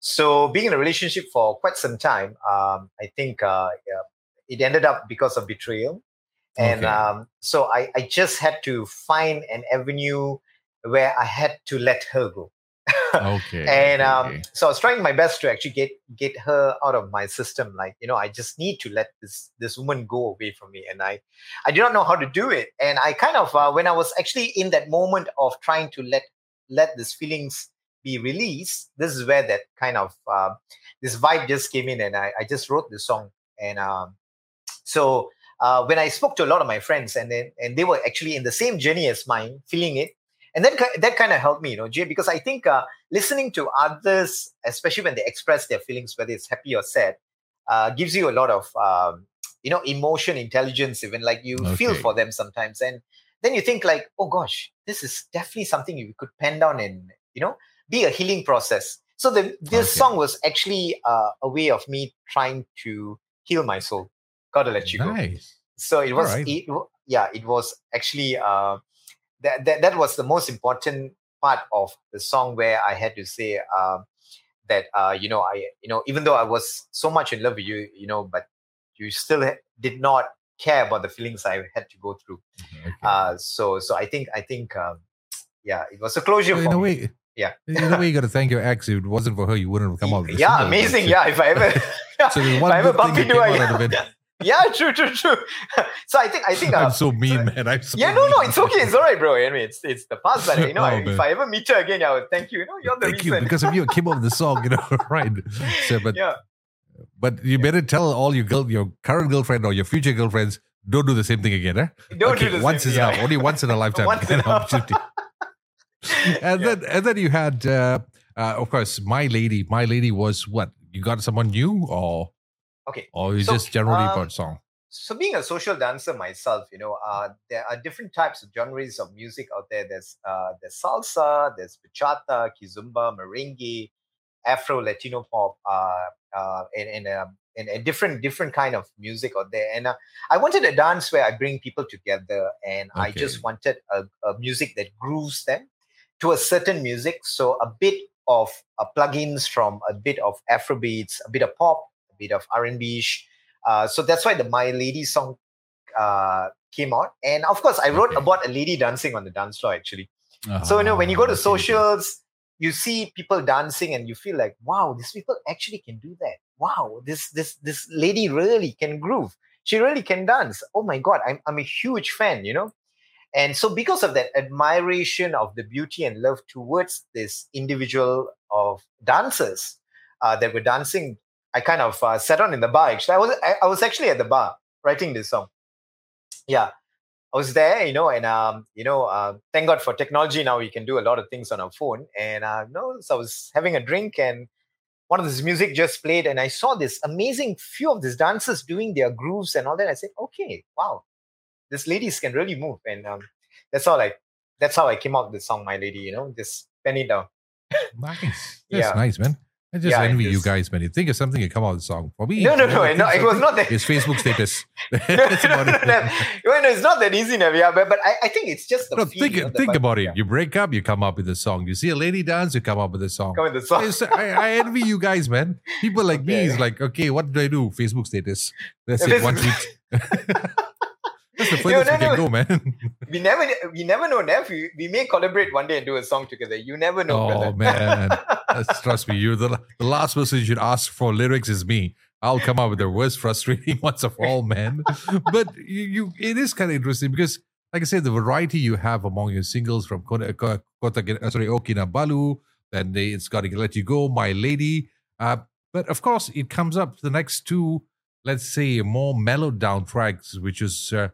S2: So being in a relationship for quite some time, um, I think uh, it ended up because of betrayal. And okay. um, so I, I just had to find an avenue where I had to let her go.
S1: okay.
S2: and
S1: um, okay.
S2: so I was trying my best to actually get get her out of my system. Like you know, I just need to let this this woman go away from me, and I I do not know how to do it. And I kind of uh, when I was actually in that moment of trying to let let these feelings be released, this is where that kind of uh, this vibe just came in, and I, I just wrote the song. And um, so uh, when I spoke to a lot of my friends, and then and they were actually in the same journey as mine, feeling it, and then that kind of helped me, you know, Jay, because I think uh, listening to others, especially when they express their feelings, whether it's happy or sad, uh, gives you a lot of um, you know emotion, intelligence, even like you okay. feel for them sometimes, and then you think like, oh gosh, this is definitely something you could pen down and you know be a healing process. So the, this okay. song was actually uh, a way of me trying to heal my soul. Gotta let you
S1: nice. go.
S2: So it was, right. it, yeah, it was actually uh, that, that that was the most important part of the song where I had to say uh, that uh, you know I you know even though I was so much in love with you, you know, but you still did not care about the feelings I had to go through. Okay. Uh, so so I think I think um, yeah, it was a closure.
S1: Well, in a way, yeah. A way, you got to thank your ex. If it wasn't for her, you wouldn't have come out.
S2: yeah, amazing. Yeah, if I ever, so if I ever bump into her, yeah, true, true, true. So I think I think
S1: I'm uh, so mean, man. I'm so
S2: yeah, no, no, it's okay, it's all right, bro. I mean, it's it's the past, but you know, oh, if I ever meet her again, I would thank you. You know, you're the
S1: thank
S2: reason.
S1: you because of you. I came up with the song, you know, right? So, but yeah. But you better tell all your girl, your current girlfriend or your future girlfriends, don't do the same thing again, eh?
S2: Don't okay, do the
S1: once
S2: same,
S1: is yeah. enough. Only once in a lifetime. once an opportunity. and yeah. then and then you had, uh, uh, of course, my lady. My lady was what? You got someone new, or
S2: okay,
S1: or you so, just generally um, about song?
S2: so being a social dancer myself, you know, uh, there are different types of genres of music out there. There's uh, there's salsa, there's bachata, kizomba merengue, Afro, Latino pop, uh, uh, and and, um, and a different different kind of music out there. And uh, I wanted a dance where I bring people together, and okay. I just wanted a, a, music that grooves them to a certain music. So a bit of uh, plugins from a bit of Afro beats, a bit of pop, a bit of R and B uh, so that's why the My Lady song uh, came out. And of course, I wrote okay. about a lady dancing on the dance floor actually. Uh-huh. So you know, when you go to socials, you see people dancing and you feel like, wow, these people actually can do that. Wow, this this this lady really can groove. She really can dance. Oh my god, I'm I'm a huge fan, you know. And so because of that admiration of the beauty and love towards this individual of dancers uh, that were dancing I kind of uh, sat on in the bar. Actually, I was I, I, was actually at the bar writing this song. Yeah, I was there, you know, and um, you know, uh, thank God for technology. Now we can do a lot of things on our phone. And uh, you know, so I was having a drink, and one of this music just played, and I saw this amazing few of these dancers doing their grooves and all that. I said, okay, wow, these ladies can really move, and um, that's all. Like that's how I came up with the song, "My Lady." You know, just pen it down.
S1: nice. That's yeah. nice, man. I just yeah, envy you guys, man. You think of something, you come out with a song. For me,
S2: no, no, no, no. It was not that.
S1: It's Facebook status.
S2: no, no, no, no, no. Well, no, it's not that easy. Yeah, but, but I, I think it's just the. No,
S1: think,
S2: you know,
S1: think about it. You break up, you come up with a song. You see a lady dance, you come up with a song.
S2: Come with the song.
S1: I, I, envy you guys, man. People like okay. me is like, okay, what do I do? Facebook status. That's it. One tweet. That's the furthest we can go, man.
S2: we never, we never know, Nev. We, we may collaborate one day and do a song together. You never know.
S1: Oh
S2: brother.
S1: man, trust me. You the the last person you should ask for lyrics is me. I'll come up with the worst frustrating ones of all, man. but you, you, it is kind of interesting because, like I said, the variety you have among your singles from Kota, Kota uh, sorry, O Kinabalu, then they, it's got to let you go, my lady. Uh, but of course, it comes up the next two, let's say, more mellowed down tracks, which is uh,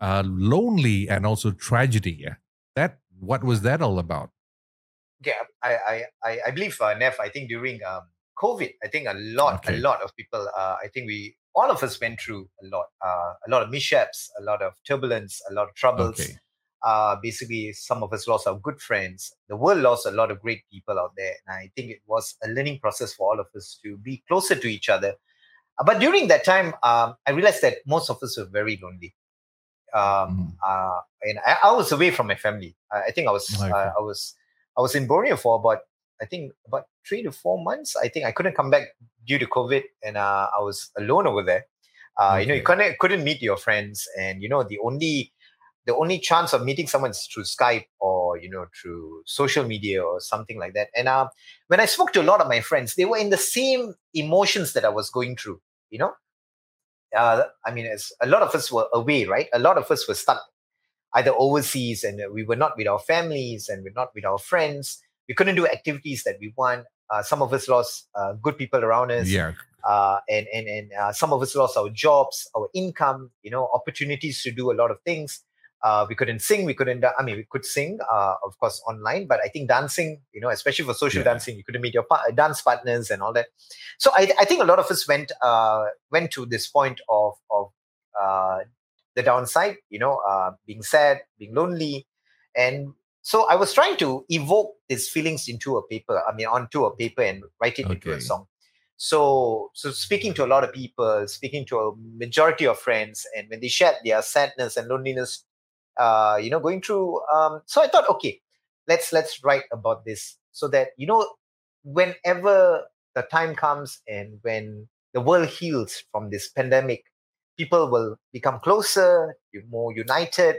S1: uh, lonely and also tragedy. That what was that all about?
S2: Yeah, I I I believe uh, Nev. I think during um, COVID, I think a lot okay. a lot of people. Uh, I think we all of us went through a lot, uh, a lot of mishaps, a lot of turbulence, a lot of troubles. Okay. Uh, basically, some of us lost our good friends. The world lost a lot of great people out there, and I think it was a learning process for all of us to be closer to each other. Uh, but during that time, um, I realized that most of us were very lonely um, mm. uh, and I, I, was away from my family. I, I think I was okay. uh, I was I was in Borneo for about I think about three to four months. I think I couldn't come back due to COVID, and uh, I was alone over there. Uh, okay. You know, you couldn't couldn't meet your friends, and you know the only the only chance of meeting someone is through Skype or you know through social media or something like that. And uh, when I spoke to a lot of my friends, they were in the same emotions that I was going through. You know, uh, I mean, as a lot of us were away, right? A lot of us were stuck either overseas and we were not with our families and we're not with our friends. We couldn't do activities that we want. Uh, some of us lost uh, good people around us.
S1: Yeah.
S2: Uh, and and, and uh, some of us lost our jobs, our income, you know, opportunities to do a lot of things. Uh, we couldn't sing. We couldn't. I mean, we could sing, uh, of course, online. But I think dancing, you know, especially for social yeah. dancing, you couldn't meet your pa- dance partners and all that. So I, I think a lot of us went uh, went to this point of of uh, the downside, you know, uh, being sad, being lonely, and so I was trying to evoke these feelings into a paper. I mean, onto a paper and write it okay. into a song. So, so speaking to a lot of people, speaking to a majority of friends, and when they shared their sadness and loneliness uh, you know, going through. Um, so I thought, okay, let's let's write about this so that you know, whenever the time comes and when the world heals from this pandemic, people will become closer, more united,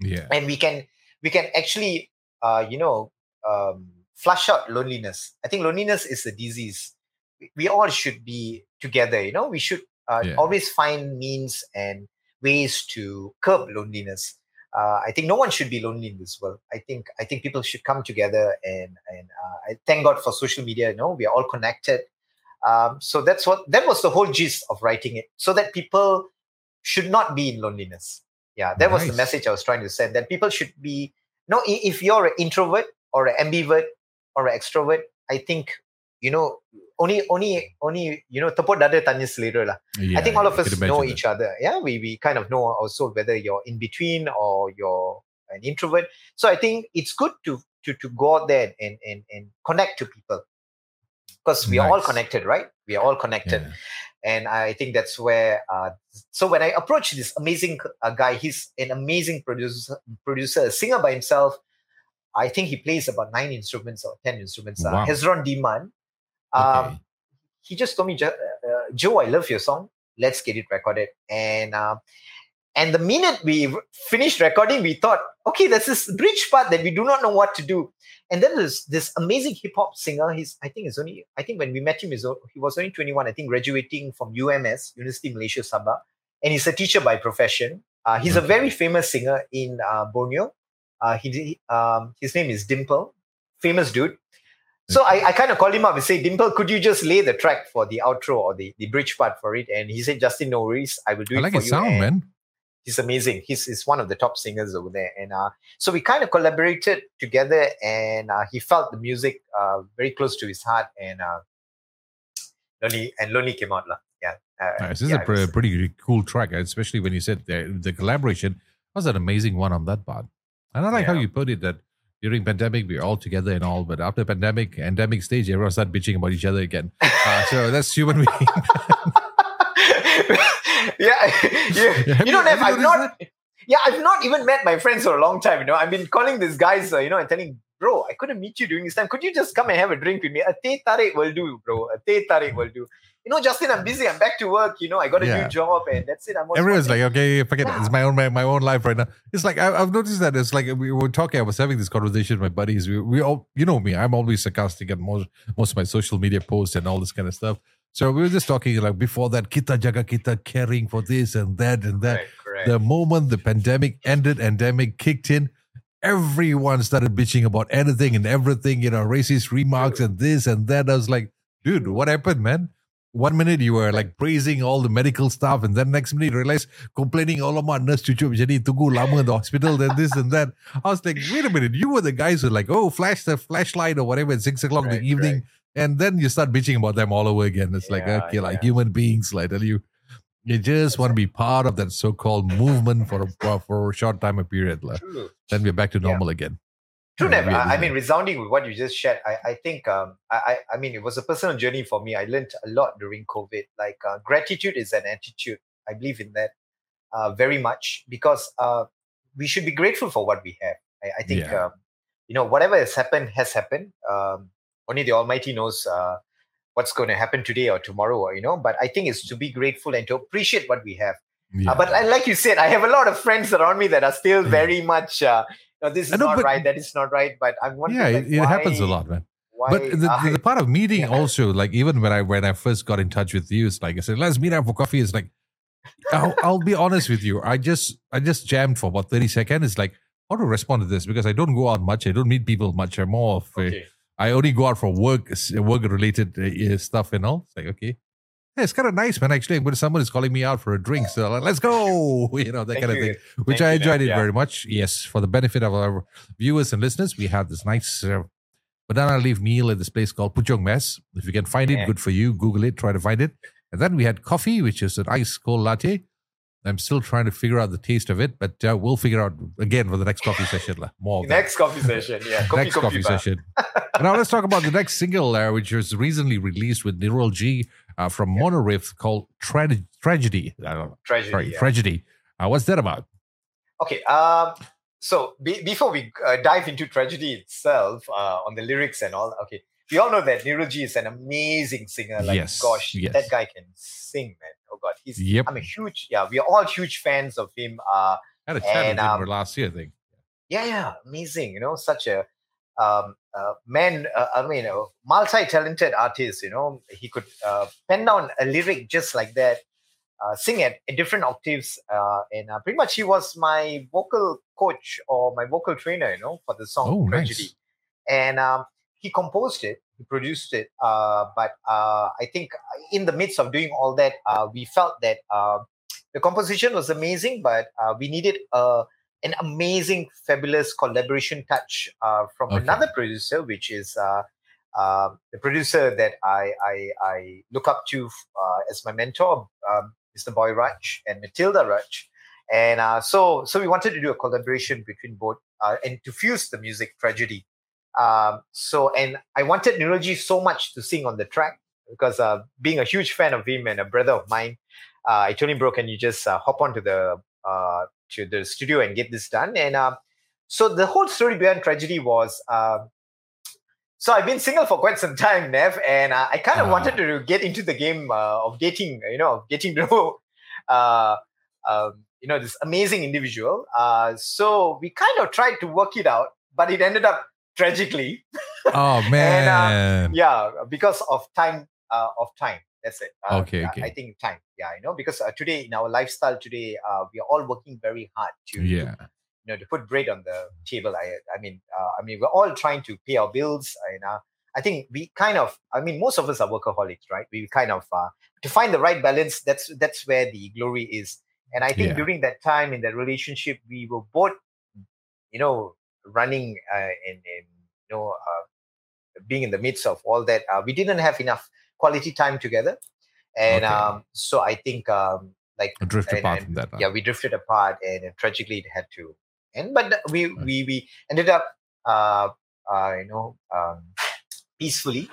S1: Yeah.
S2: and we can we can actually uh, you know um, flush out loneliness. I think loneliness is a disease. We, all should be together. You know, we should uh,
S1: Yeah.
S2: always find means and ways to curb loneliness. Uh, I think no one should be lonely in this world. I think I think people should come together and and uh, I thank God for social media. You know, we are all connected. Um, so that's what that was the whole gist of writing it, so that people should not be in loneliness. Yeah, that was the message I was trying to send. That people should be no. If you're an introvert or an ambivert or an extrovert, I think you know only only only you know tepuk dada tanya selera lah.
S1: yeah
S2: I think all of us know
S1: that.
S2: each other. Yeah, we we kind of know also whether you're in between or you're an introvert. So I think it's good to to to go out there and and and connect to people because we are all connected, right? We are all connected
S1: Yeah.
S2: and I think that's where. Uh, so when I approached this amazing uh, guy, he's an amazing producer, producer, a singer by himself. I think he plays about nine instruments or ten instruments.
S1: Wow.
S2: Uh, Hezron Diman. Um,
S1: Okay.
S2: He just told me, "Jo- uh, Joe, I love your song. Let's get it recorded. And uh, and the minute we finished recording, we thought, okay, there's this bridge part that we do not know what to do. And then there's this amazing hip hop singer. He's, I think, is only, I think when we met him, he was only 21. I think graduating from UMS, University Malaysia Sabah, and he's a teacher by profession. Uh, he's a very famous singer in uh, Borneo. Uh, he, he- um, his name is Dimple, famous dude. So I, I kind of called him up and say, Dimple, could you just lay the track for the outro or the, the bridge part for it? And he said, Justin, no worries, I will do
S1: I
S2: it
S1: like
S2: for
S1: his
S2: you.
S1: sound,
S2: And
S1: man.
S2: He's amazing. He's, he's one of the top singers over there. And uh, so we kind of collaborated together and uh, he felt the music uh, very close to his heart and uh, Lonely, and Lonely came out. Yeah. Uh,
S1: Nice. This
S2: yeah,
S1: is a
S2: was-
S1: pretty cool track, especially when you said the, the collaboration was an amazing one on that part. And I like how you put it that during pandemic we're all together and all, but after pandemic, endemic stage, everyone start bitching about each other again. Uh, so that's human being.
S2: yeah, yeah.
S1: Have
S2: You know, Nev,
S1: have
S2: I've not. Yeah, I've not even met my friends for a long time. You know, I've been calling these guys, uh, you know, and telling, bro, I couldn't meet you during this time. Could you just come and have a drink with me? A teh tarik will do, bro. A teh tarik will do. You know, Justin, I'm busy. I'm back to work. You know, I got a
S1: Yeah.
S2: new job, and that's it. I'm on
S1: Everyone's like, okay, forget it. It's my own my, my own life right now. It's like I, I've noticed that it's like we were talking. I was having this conversation with my buddies. We, we all, you know me. I'm always sarcastic at most most of my social media posts and all this kind of stuff. So we were just talking like before that, kita jaga kita caring for this and that and that.
S2: Correct.
S1: The moment the pandemic ended, endemic kicked in, everyone started bitching about anything and everything. You know, racist remarks and this and that. I was like, dude, what happened, man? One minute you were like praising all the medical staff, and then next minute you realize complaining all of my nurse cucu jadi tunggu lama in the hospital, then this and that. I was like, wait a minute, you were the guys who like, oh, flash the flashlight or whatever at six o'clock in the evening, and then you start bitching about them all over again. It's like,
S2: Yeah,
S1: okay, like human beings, like I tell you, you just want to be part of that so-called movement for a for a short time a period. lah. Then we're back to
S2: Yeah.
S1: normal again.
S2: True,
S1: Yeah,
S2: Nev.
S1: really,
S2: I, I mean, resounding with what you just shared, I, I think, um, I, I, mean, it was a personal journey for me. I learned a lot during COVID. Like, uh, gratitude is an attitude. I believe in that uh, very much because uh, we should be grateful for what we have. I, I think,
S1: Yeah.
S2: um, you know, whatever has happened has happened. Um, only the Almighty knows uh, what's going to happen today or tomorrow, or, you know, but I think it's to be grateful and to appreciate what we have.
S1: Yeah.
S2: Uh, but I, like you said, I have a lot of friends around me that are still
S1: Yeah.
S2: very much. Uh, no, this is
S1: know,
S2: not
S1: but-
S2: right. That is not right. But I'm wondering.
S1: yeah,
S2: like,
S1: it, it happens a lot, man.
S2: Why,
S1: But the,
S2: I-
S1: the, the part of meeting
S2: Yeah.
S1: also, like even when I when I first got in touch with you, it's like I said, let's meet up for coffee. It's like I'll, I'll be honest with you. I just I just jammed for about thirty seconds. It's like how to respond to this because I don't go out much. I don't meet people much. I'm more of a,
S2: okay.
S1: I only go out for work work related uh, stuff and all. It's like okay. It's kind of nice, man. Actually, when someone is calling me out for a drink, so like, let's go, you know that
S2: Thank
S1: kind of thing which
S2: Thank
S1: I enjoyed
S2: Nat.
S1: it
S2: Yeah.
S1: very much. Yes, for the benefit of our viewers and listeners, we have this nice uh, banana leaf meal at this place called Puchong Mess. If you can find it,
S2: Yeah.
S1: good for you. Google it, try to find it. And then we had coffee, which is an ice cold latte. I'm still trying to figure out the taste of it, but uh, we'll figure out again for the next coffee session. More.
S2: Next coffee session. Yeah. Coffee,
S1: next coffee
S2: bar.
S1: session. now let's talk about the next single, uh, which was recently released with Nirol G uh, from Monoriff called Tra- Tragedy. I don't know.
S2: Tragedy.
S1: Sorry,
S2: yeah.
S1: Tragedy. Uh, what's that about?
S2: Okay. Um. So be, before we uh, dive into tragedy itself, uh, on the lyrics and all, okay, we all know that Neeraj is an amazing singer. Like,
S1: Yes,
S2: gosh,
S1: yes.
S2: that guy can sing, man. Oh God, he's.
S1: Yep.
S2: I'm a huge, yeah. We are all huge fans of him. Uh,
S1: I had a chat
S2: And,
S1: with him
S2: um,
S1: last year, I think.
S2: yeah, yeah, amazing. You know, such a um, uh, man. Uh, I mean, a multi-talented artist. You know, he could uh, pen down a lyric just like that, uh, sing at, at different octaves, uh, and uh, pretty much he was my vocal coach or my vocal trainer. You know, for the song
S1: Oh,
S2: Tragedy,
S1: nice.
S2: and um, he composed it. He produced it, uh, but uh, I think in the midst of doing all that, uh, we felt that uh, the composition was amazing, but uh, we needed a an amazing, fabulous collaboration touch uh, from
S1: Okay.
S2: another producer, which is uh, uh, the producer that I I, I look up to uh, as my mentor, um, Mr. Boy Raj and Matilda Raj. And uh, so, so we wanted to do a collaboration between both uh, and to fuse the music tragedy. Um, so, and I wanted Niroji so much to sing on the track because uh, being a huge fan of him and a brother of mine, uh, I told him, bro, can you just uh, hop onto the uh, to the studio and get this done? And uh, so the whole story behind tragedy was. Uh, so I've been single for quite some time, Nev, and uh, I kind of
S1: Ah.
S2: wanted to get into the game uh, of dating. You know, of getting to know, uh, um, you know, this amazing individual. Uh, so we kind of tried to work it out, but it ended up tragically.
S1: Oh man.
S2: Yeah, because of time. Uh, of time. That's it. Uh,
S1: Okay,
S2: I-
S1: okay.
S2: I think time. Yeah, you know, because uh, today in our lifestyle today, uh, we are all working very hard to, to
S1: yeah.
S2: you know to put bread on the table i i mean uh, i mean we're all trying to pay our bills You know, i think we kind of i mean most of us are workaholics right we kind of uh, to find the right balance that's that's where the glory is and i think
S1: Yeah.
S2: during that time in that relationship we were both you know running uh, and, and you know uh, being in the midst of all that uh, we didn't have enough quality time together and
S1: Okay.
S2: um, so i think um, like
S1: Drift
S2: and-
S1: apart
S2: and-
S1: from that. huh?
S2: yeah we drifted apart and uh, tragically it had to end but we
S1: Right.
S2: we we ended up uh, uh you know um peacefully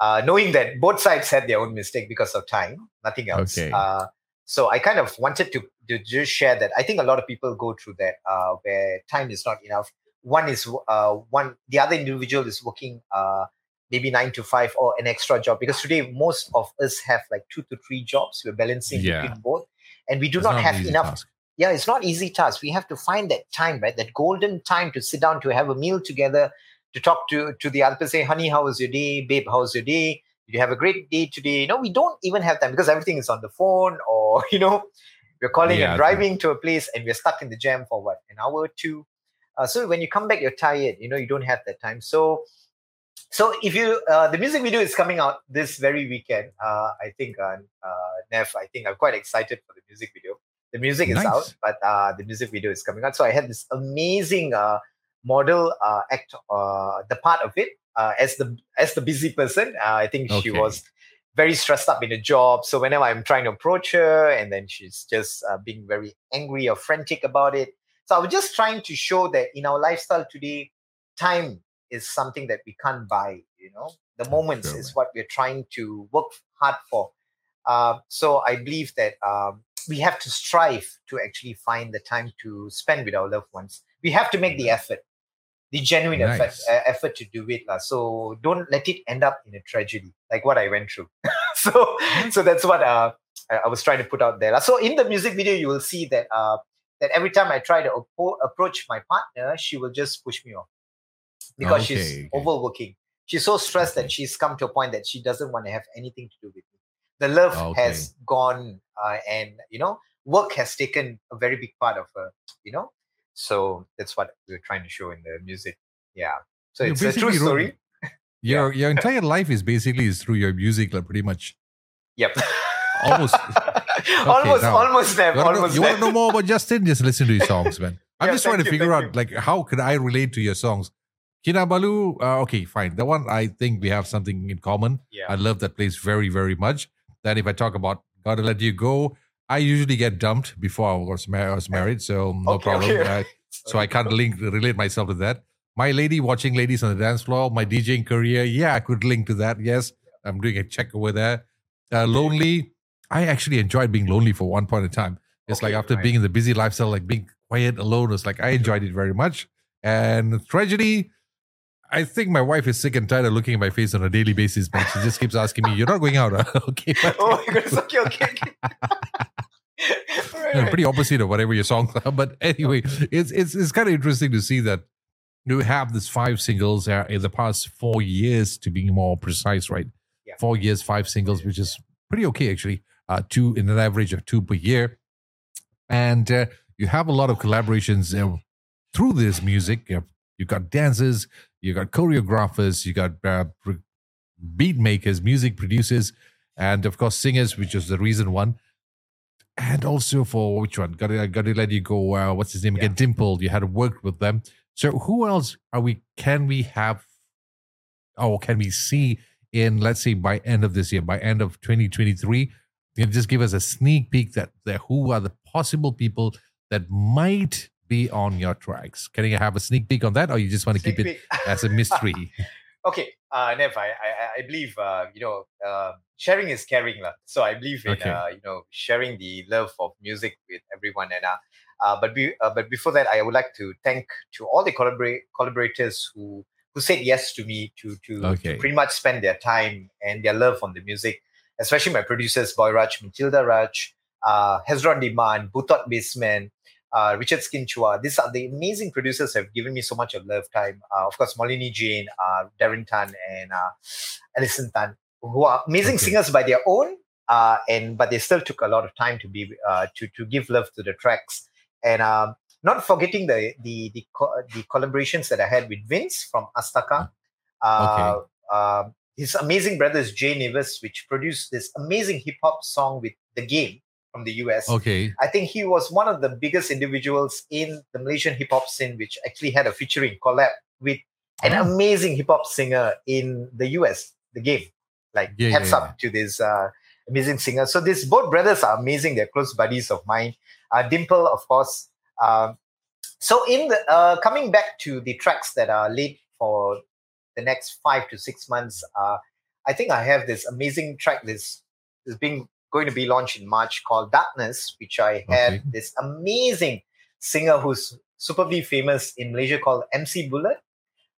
S2: uh knowing that both sides had their own mistake because of time nothing else
S1: Okay.
S2: uh so i kind of wanted to to just share that i think a lot of people go through that uh where time is not enough one is uh one the other individual is working uh maybe nine to five or an extra job because today most of us have like two to three jobs. We're balancing
S1: Yeah.
S2: between both and we do
S1: It's
S2: not
S1: an
S2: have enough
S1: task.
S2: yeah it's not easy task. We have to find that time right? That golden time to sit down to have a meal together to talk to to the other person say honey how was your day? Babe how was your day? Did you have a great day today? You know we don't even have time because everything is on the phone or you know we're calling
S1: Yeah,
S2: and driving to a place and we're stuck in the jam for what an hour or two. Uh, so when you come back you're tired. You know you don't have that time. So so if you uh, the music video is coming out this very weekend uh, i think uh, uh, nev i think i'm quite excited for the music video. The music is
S1: Nice.
S2: out but uh, the music video is coming out. So i had this amazing uh, model uh, act uh, the part of it uh, as the as the busy person. Uh, i think she was very stressed up in a job. So whenever i'm trying to approach her and then she's just uh, being very angry or frantic about it. So i was just trying to show that in our lifestyle today time is something that we can't buy you know? The moments is what we're trying to work hard for. Uh, so i believe that um, we have to strive to actually find the time to spend with our loved ones. We have to make the effort the genuine effort, uh, effort to do it so don't let it end up in a tragedy like what i went through. So so that's what uh, I, was trying to put out there so in the music video you will see that uh, that every time i try to approach my partner she will just push me off because
S1: Okay,
S2: she's
S1: okay.
S2: overworking she's so stressed
S1: Okay.
S2: that she's come to a point that she doesn't want to have anything to do with me the love
S1: Okay.
S2: has gone uh, and you know work has taken a very big part of her you know so that's what we we're trying to show in the music yeah so
S1: You
S2: it's a true story
S1: Your your entire life is basically is through your music, like, pretty much.
S2: yep
S1: Almost.
S2: Okay, almost
S1: now,
S2: almost there
S1: You want, to know, you want to know more about Justin? Just listen to his songs, man. I'm
S2: Yeah,
S1: just trying to
S2: you,
S1: figure out like how could I relate to your songs. Kinabalu, uh, okay, fine. That one I think we have something in common.
S2: yeah
S1: I love that place very, very much. Then if I talk about Gotta Let You Go, I usually get dumped before I was, mar- I was married, so no
S2: Okay,
S1: problem.
S2: okay.
S1: Uh, so I can't link relate myself to that. My lady watching ladies on the dance floor, my DJing career, yeah, I could link to that. Yes, I'm doing a check over there. Uh, lonely, I actually enjoyed being lonely for one point in time. It's like after
S2: right.
S1: being in the busy lifestyle, like being quiet alone, it's like I enjoyed it very much. And tragedy, I think my wife is sick and tired of looking at my face on a daily basis, but She just keeps asking me, "You're not going out, huh? okay?"
S2: oh my goodness. Okay, okay. okay.
S1: right, Pretty opposite of whatever your songs are, but anyway, it's it's it's kind of interesting to see that you have this five singles uh, in the past four years, to be more precise, right?
S2: Yeah.
S1: Four years, five singles, which is pretty okay actually. Uh, two in an average of two per year, and uh, you have a lot of collaborations uh, through this music. You, have, got dancers, you got choreographers, you got uh, beat makers, music producers, and of course singers, which is the reason one. And also for which one? Gotta gotta let you go. Uh, what's his name again? Dimple. You had worked with them. So who else are we? Can we have? Or can we see in let's say by end of this year, by end of 2023? You can just give us a sneak peek that, that who are the possible people that might be on your tracks. Can you have a sneak peek on that, or you just want to
S2: Sneak
S1: keep it as a mystery?
S2: okay, uh, Nev, I, I, I believe, uh, you know, uh, sharing is caring. lah. So I believe in,
S1: Okay.
S2: uh, you know, sharing the love of music with everyone. And, uh, uh, but, be, uh, but before that, I would like to thank to all the collaborate, collaborators who, who said yes to me to, to,
S1: Okay.
S2: to pretty much spend their time and their love on the music, especially my producers, Boy Raj, Matilda Raj, uh, Hezron Diman, Butot Baseman, uh, Richard Skinchua. These are the amazing producers have given me so much of love time. Uh, of course, Molini Jane, uh, Darren Tan, and uh, Alison Tan, who are amazing
S1: Okay.
S2: singers by their own, uh, and but they still took a lot of time to be uh, to to give love to the tracks, and um, not forgetting the the the, co- the collaborations that I had with Vince from Astaka. Uh, um, his amazing brothers Jay Nevis, which produced this amazing hip hop song with The Game from the US.
S1: Okay.
S2: I think he was one of the biggest individuals in the Malaysian hip hop scene, which actually had a featuring collab with an
S1: Oh.
S2: amazing hip hop singer in the US, the game. Like,
S1: Yeah,
S2: hats
S1: yeah,
S2: up to this uh, amazing singer. So, these both brothers are amazing. They're close buddies of mine. Uh, Dimple, of course. Um, so, in the uh, coming back to the tracks that are laid for the next five to six months, uh, I think I have this amazing track. This is being going to be launched in March called Darkness, which I had
S1: Okay.
S2: this amazing singer who's superbly famous in Malaysia called MC Bullet,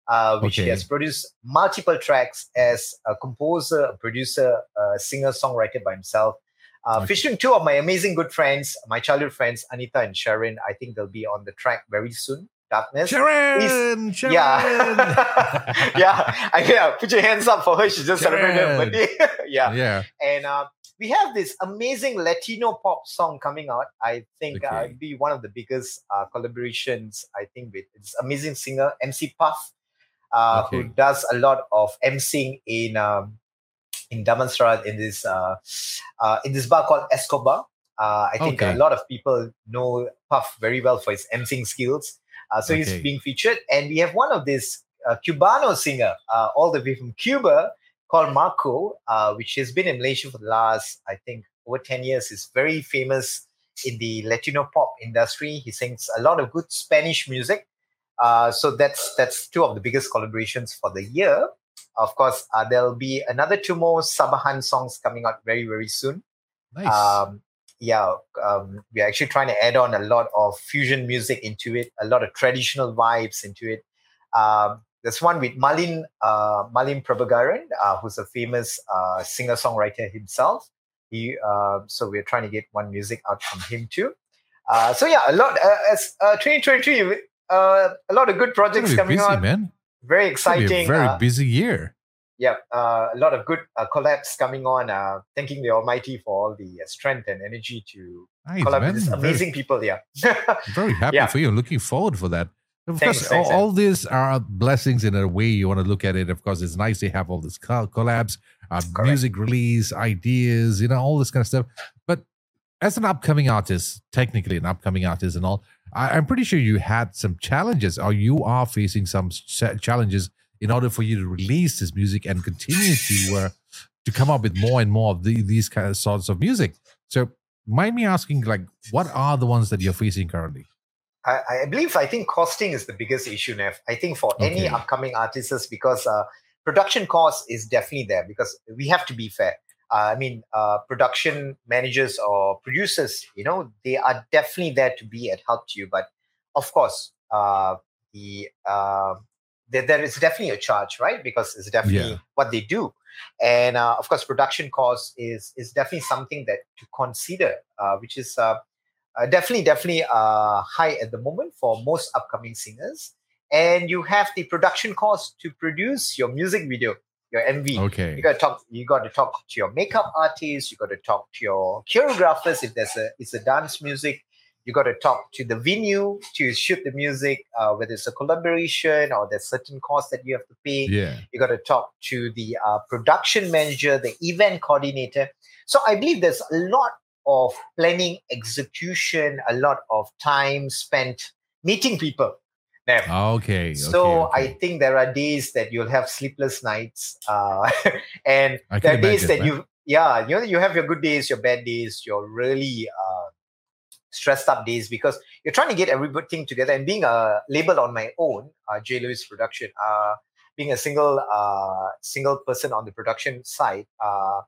S2: uh, which
S1: Okay.
S2: has produced multiple tracks as a composer, a producer, a singer, songwriter by himself. Uh,
S1: Okay.
S2: Featuring two of my amazing good friends, my childhood friends, Anita and Sharon. I think they'll be on the track very soon. Darkness.
S1: Sharon, Sharon.
S2: Yeah. yeah. I, yeah. Put your hands up for her. She just celebrated her birthday. yeah.
S1: yeah.
S2: And uh, we have this amazing Latino pop song coming out. I think uh,
S1: Okay.
S2: it'll be one of the biggest uh, collaborations, I think, with this amazing singer, MC Puff, uh, who does a lot of emceeing in um, in Damansara in this uh, uh, in this bar called Escobar. Uh, I think
S1: Okay.
S2: a lot of people know Puff very well for his emceeing skills. Uh, so he's being featured, and we have one of this uh, Cubano singer, uh, all the way from Cuba, called Marco, uh, which has been in Malaysia for the last, I think, over 10 years. He's very famous in the Latino pop industry. He sings a lot of good Spanish music. Uh, so that's that's two of the biggest collaborations for the year. Of course, uh, there'll be another two more Sabahan songs coming out very, very soon.
S1: Nice.
S2: Um, yeah, um, we're actually trying to add on a lot of fusion music into it, a lot of traditional vibes into it. Um, there's one with Malin uh, Malin Prabhagaran, uh, who's a famous uh, singer songwriter himself. He, uh, so we're trying to get one music out from him too. Uh, so yeah, a lot uh, as uh, 2023, uh, a lot of good projects coming
S1: busy,
S2: out.
S1: man.
S2: Very exciting.
S1: very busy year.
S2: yeah, uh, a lot of good uh, collabs coming on. Uh, thanking the Almighty for all the uh, strength and energy to
S1: Nice,
S2: collab
S1: man.
S2: with these
S1: Very-
S2: amazing people. Yeah,
S1: Very happy
S2: Yeah.
S1: for you. Looking forward for that. Of
S2: Thanks,
S1: course,
S2: thanks,
S1: all, all these are blessings in a way you want to look at it. Of course, it's nice they have all this collabs, uh, music release, ideas, you know, all this kind of stuff. But as an upcoming artist, technically an upcoming artist and all, I, I'm pretty sure you had some challenges or you are facing some challenges in order for you to release this music and continue to uh, to come up with more and more of the, these kind of sorts of music. So, mind me asking, like, what are the ones that you're facing currently?
S2: I, I believe I think costing is the biggest issue, Nev. I think for any upcoming artists, because uh, production cost is definitely there. Because we have to be fair. Uh, I mean, uh, production managers or producers, you know, they are definitely there to be at help to you. But of course, uh, the uh, there, there is definitely a charge, right? Because it's definitely
S1: Yeah.
S2: what they do, and uh, of course, production cost is is definitely something that to consider, uh, which is uh, definitely definitely uh, high at the moment for most upcoming singers. And you have the production cost to produce your music video, your MV.
S1: Okay.
S2: You got to talk. You got to talk to your makeup artist. You got to talk to your choreographers if there's a it's a dance music. You got to talk to the venue to shoot the music, uh, whether it's a collaboration or there's certain costs that you have to pay.
S1: Yeah.
S2: You got to talk to the uh, production manager, the event coordinator. So I believe there's a lot of planning, execution, a lot of time spent meeting people.
S1: Okay.
S2: so
S1: okay,
S2: I think there are days that you'll have sleepless nights, uh, and there are days
S1: imagine,
S2: that you, yeah, you know, you have your good days, your bad days, your really uh, stressed up days because you're trying to get everything together. And being a label on my own, uh, J. Lewis Production, uh, being a single uh, single person on the production side, uh,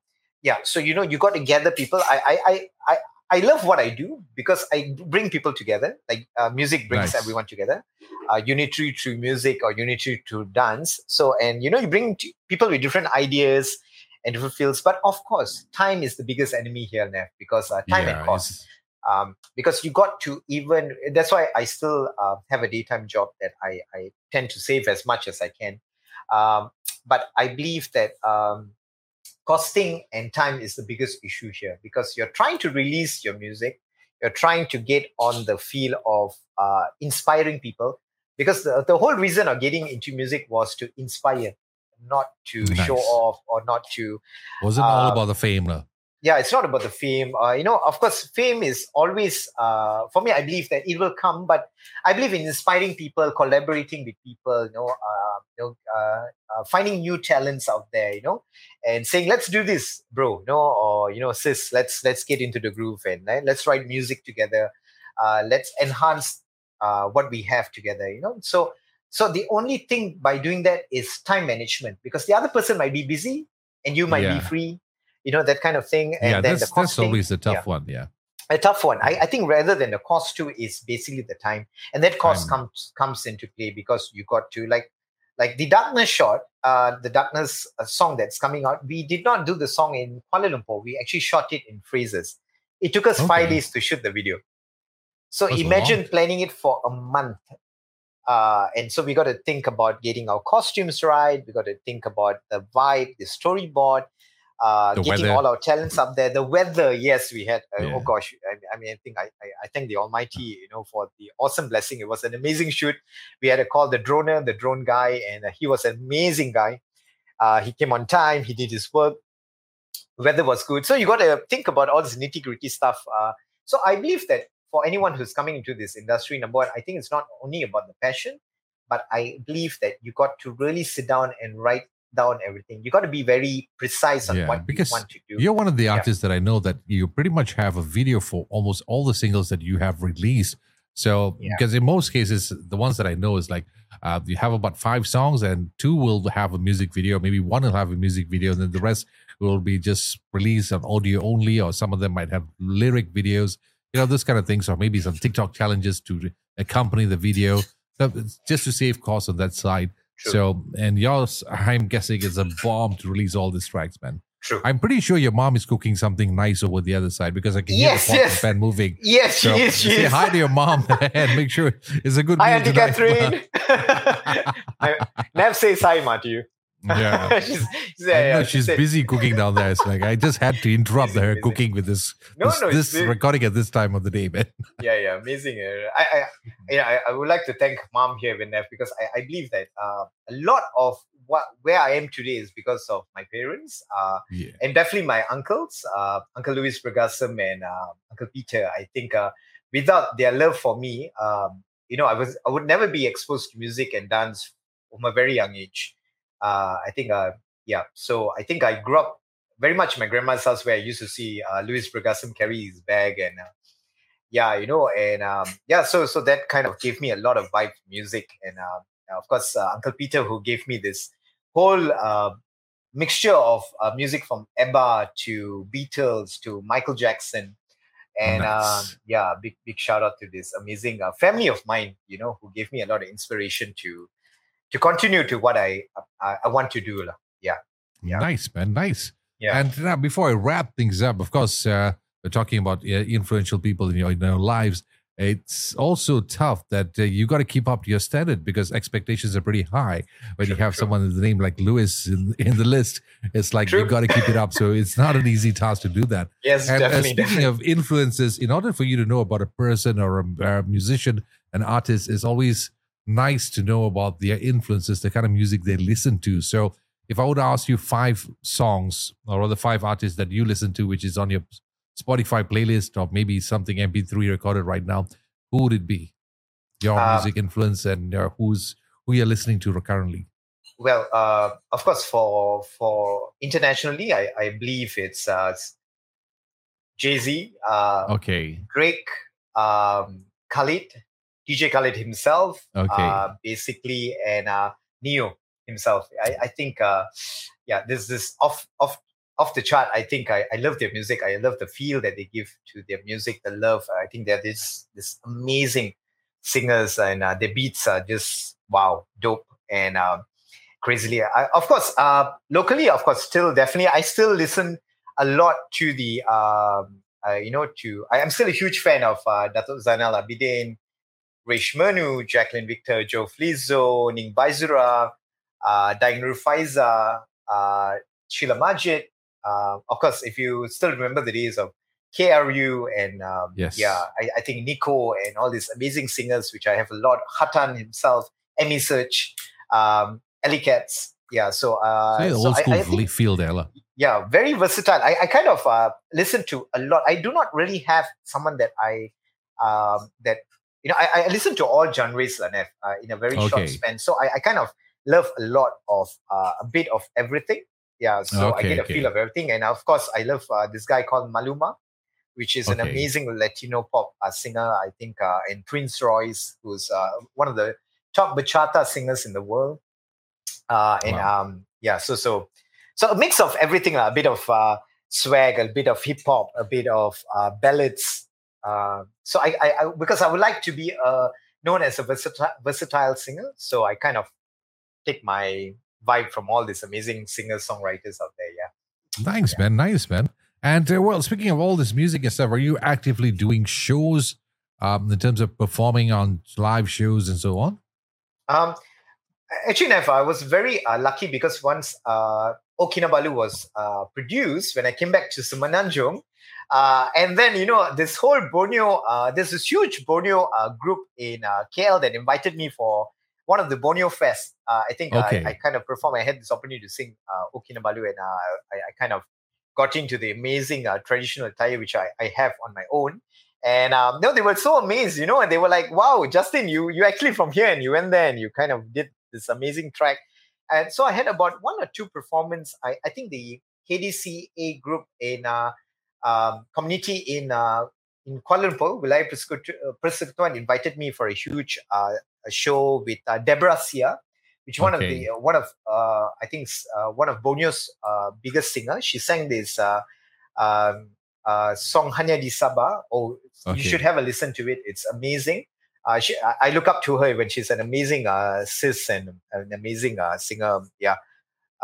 S2: yeah. So you know, you got to gather people. I I I. I I love what I do because I bring people together. Like uh, music brings
S1: Nice.
S2: everyone together uh, unitary through music or unitary through dance. So, and you know, you bring t- people with different ideas and different fields. But of course, time is the biggest enemy here, Nev, because uh, time
S1: yeah,
S2: and cost. Um, because you got to even. That's why I still uh, have a daytime job that I, I tend to save as much as I can. Um, but I believe that um, costing and time is the biggest issue here because you're trying to release your music you're trying to get on the feel of uh, inspiring people because the, the whole reason of getting into music was to inspire not to show off or not to
S1: wasn't all
S2: uh,
S1: about the fame, no?
S2: Yeah it's not about the fame. Uh, you know of course fame is always uh, for me i believe that it will come but i believe in inspiring people collaborating with people you know, uh, you know uh, uh, finding new talents out there you know and saying let's do this bro you know or you know sis let's let's get into the groove and uh, let's write music together. Uh, let's enhance uh, what we have together you know. So so the only thing by doing that is time management because the other person might be busy and you might
S1: Yeah.
S2: be free you know that kind of thing and
S1: yeah,
S2: then
S1: that's,
S2: the
S1: that's
S2: costing
S1: always a tough
S2: yeah.
S1: one. Yeah.
S2: a tough one I, I think rather than the cost too is basically the time and that cost
S1: Time.
S2: comes comes into play because you got to like like the darkness shot uh the darkness uh, song that's coming out we did not do the song in kuala lumpur we actually shot it in Fraser's it took us five days to shoot the video so
S1: That's
S2: imagine planning it for a month uh, and so we got to think about getting our costumes right. We got to think about the vibe, the storyboard, uh,
S1: The
S2: getting
S1: weather.
S2: all our talents up there. The weather, yes, we had. Uh,
S1: Yeah.
S2: Oh gosh, I, I mean, I think I, I, I thank the Almighty, you know, for the awesome blessing. It was an amazing shoot. We had to call the droner, the drone guy, and uh, he was an amazing guy. Uh, he came on time. He did his work. Weather was good. So you got to think about all this nitty gritty stuff. Uh, so I believe that for anyone who's coming into this industry, number one, I think it's not only about the passion, but I believe that you got to really sit down and write down everything. You got to be very precise on
S1: Yeah,
S2: what
S1: because
S2: you want to do.
S1: You're one of the
S2: Yeah.
S1: artists that I know that you pretty much have a video for almost all the singles that you have released. So,
S2: Yeah.
S1: because in most cases, the ones that I know is like uh, you have about five songs and two will have a music video, maybe one will have a music video, and then the rest will be just released on audio only, or some of them might have lyric videos, you know, this kind of things, or maybe some TikTok challenges to accompany the video. So just to save costs on that side.
S2: True.
S1: So, and yours, I'm guessing, is a bomb to release all these tracks, man.
S2: True.
S1: I'm pretty sure your mom is cooking something nice over the other side because I can
S2: Yes,
S1: hear the
S2: yes.
S1: pan moving.
S2: yes, she is. She
S1: say
S2: is.
S1: hi to your mom and make sure it's a good
S2: Hi, Auntie. Catherine. Nev says hi, Ma, to you.
S1: Yeah.
S2: she's, she's, yeah, yeah,
S1: she's busy cooking down there. It's like I just had to interrupt her cooking with this
S2: No,
S1: this,
S2: no,
S1: this recording at this time of the day, man.
S2: yeah, yeah, amazing. Uh, I, I, yeah, I, I would like to thank Mom here, Vinef, because I, I believe that uh, a lot of what where I am today is because of my parents, uh,
S1: Yeah.
S2: and definitely my uncles, uh, Uncle Louis Bergasam and uh, Uncle Peter. I think uh, without their love for me, um, you know, I was I would never be exposed to music and dance from a very young age. Uh, I think, uh, yeah. So I think I grew up very much in my grandma's house where I used to see uh, Louis Bergasam carry his bag and. Uh, yeah you know and um, yeah so so that kind of gave me a lot of vibe music and uh, of course uh, uncle peter who gave me this whole uh, mixture of uh, music from ABBA to beatles to michael jackson and
S1: Nice.
S2: um, yeah big big shout out to this amazing uh, family of mine you know who gave me a lot of inspiration to to continue to what I I, I want to do. Yeah.
S1: yeah. Nice, man. Nice. Yeah. And now, before I wrap things up, of course, uh, we're talking about uh, influential people in your, in your lives. It's also tough that uh, you got to keep up to your standard because expectations are pretty high. When true, you have true. someone with the name like Lewis in, in the list, it's like true. you got to keep it up. So it's not an easy task to do that.
S2: Yes,
S1: and,
S2: uh, definitely.
S1: speaking
S2: definitely.
S1: of influences, in order for you to know about a person or a, a musician, an artist, is always nice to know about their influences, the kind of music they listen to. So if I would ask you five songs or other five artists that you listen to, which is on your Spotify playlist or maybe something MP3 recorded right now, who would it be? Your uh, music influence and uh, who's who you're listening to currently?
S2: Well, uh, of course, for for internationally, I, I believe it's uh, Jay Z. Uh,
S1: okay.
S2: Drake, um, Khalid, DJ Khaled himself.
S1: Okay.
S2: Uh, basically, and uh, Ne-Yo himself. I, I think, uh, yeah, this this off off off the chart. I think I, I love their music. I love the feel that they give to their music. The love. I think they're this this amazing singers, and uh, their beats are just wow, dope, and uh, crazily. I, of course, uh, locally, of course, still definitely. I still listen a lot to the. Um, uh, you know, to I am still a huge fan of uh, Dato Zainal Abidin, Reshmonu, Jacqueline Victor, Joe Flizzow, Ning Baizura, uh, Daing Faiza, uh, Sheila Majid. Uh, of course, if you still remember the days of KRU and um,
S1: yes.
S2: yeah, I, I, think Nico and all these amazing singers, which I have a lot. Hattan himself, Amy Search, um, Alleycats. Yeah, so uh,
S1: yeah,
S2: so
S1: old school
S2: I, I think,
S1: feel there.
S2: Yeah, very versatile. I, I kind of uh, listen to a lot. I do not really have someone that I um, that you know. I, I listen to all genres, Lanef, uh, in a very okay. short span. So I, I kind of love a lot of uh, a bit of everything. Yeah, so okay, I get a okay. feel of everything, and of course, I love uh, this guy called Maluma, which is an amazing Latino pop uh, singer. I think, uh, and Prince Royce, who's uh, one of the top bachata singers in the world. Uh, and wow. um, yeah, so so so a mix of everything, a bit of uh, swag, a bit of hip hop, a bit of uh, ballads. Uh, so I, I, I, because I would like to be uh, known as a versatile, versatile singer, so I kind of take my vibe from all these amazing singers songwriters out there. Yeah.
S1: Thanks,
S2: yeah.
S1: man. Nice, man. And uh, well, speaking of all this music and stuff, are you actively doing shows um, in terms of performing on live shows and so on?
S2: Um, actually, never. I was very uh, lucky because once uh, O Kinabalu was uh, produced, when I came back to Semenanjung, uh, and then you know this whole Borneo, uh, there's this huge Borneo uh, group in uh, KL that invited me for one of the Borneo Fest. Uh, I think okay. I, I, kind of performed. I had this opportunity to sing uh, O Kinabalu, and uh, I, I, kind of got into the amazing uh, traditional attire which I, I have on my own. And um, no, they were so amazed, you know, and they were like, "Wow, Justin, you you actually from here, and you went there, and you kind of did this amazing track." And so I had about one or two performance. I, I think the KDCA group in uh, um, community in uh, in Kuala Lumpur, Wilayah Persekutuan invited me for a huge uh, a show with uh, Deborah Sia, which one okay. of the uh, one of uh, I think uh, one of Borneo's uh, biggest singers. She sang this uh, um, uh, song Hanya di Sabah. Oh, okay. you should have a listen to it. It's amazing. Uh, she, I, I look up to her when she's an amazing uh, sis and an amazing uh, singer. Yeah.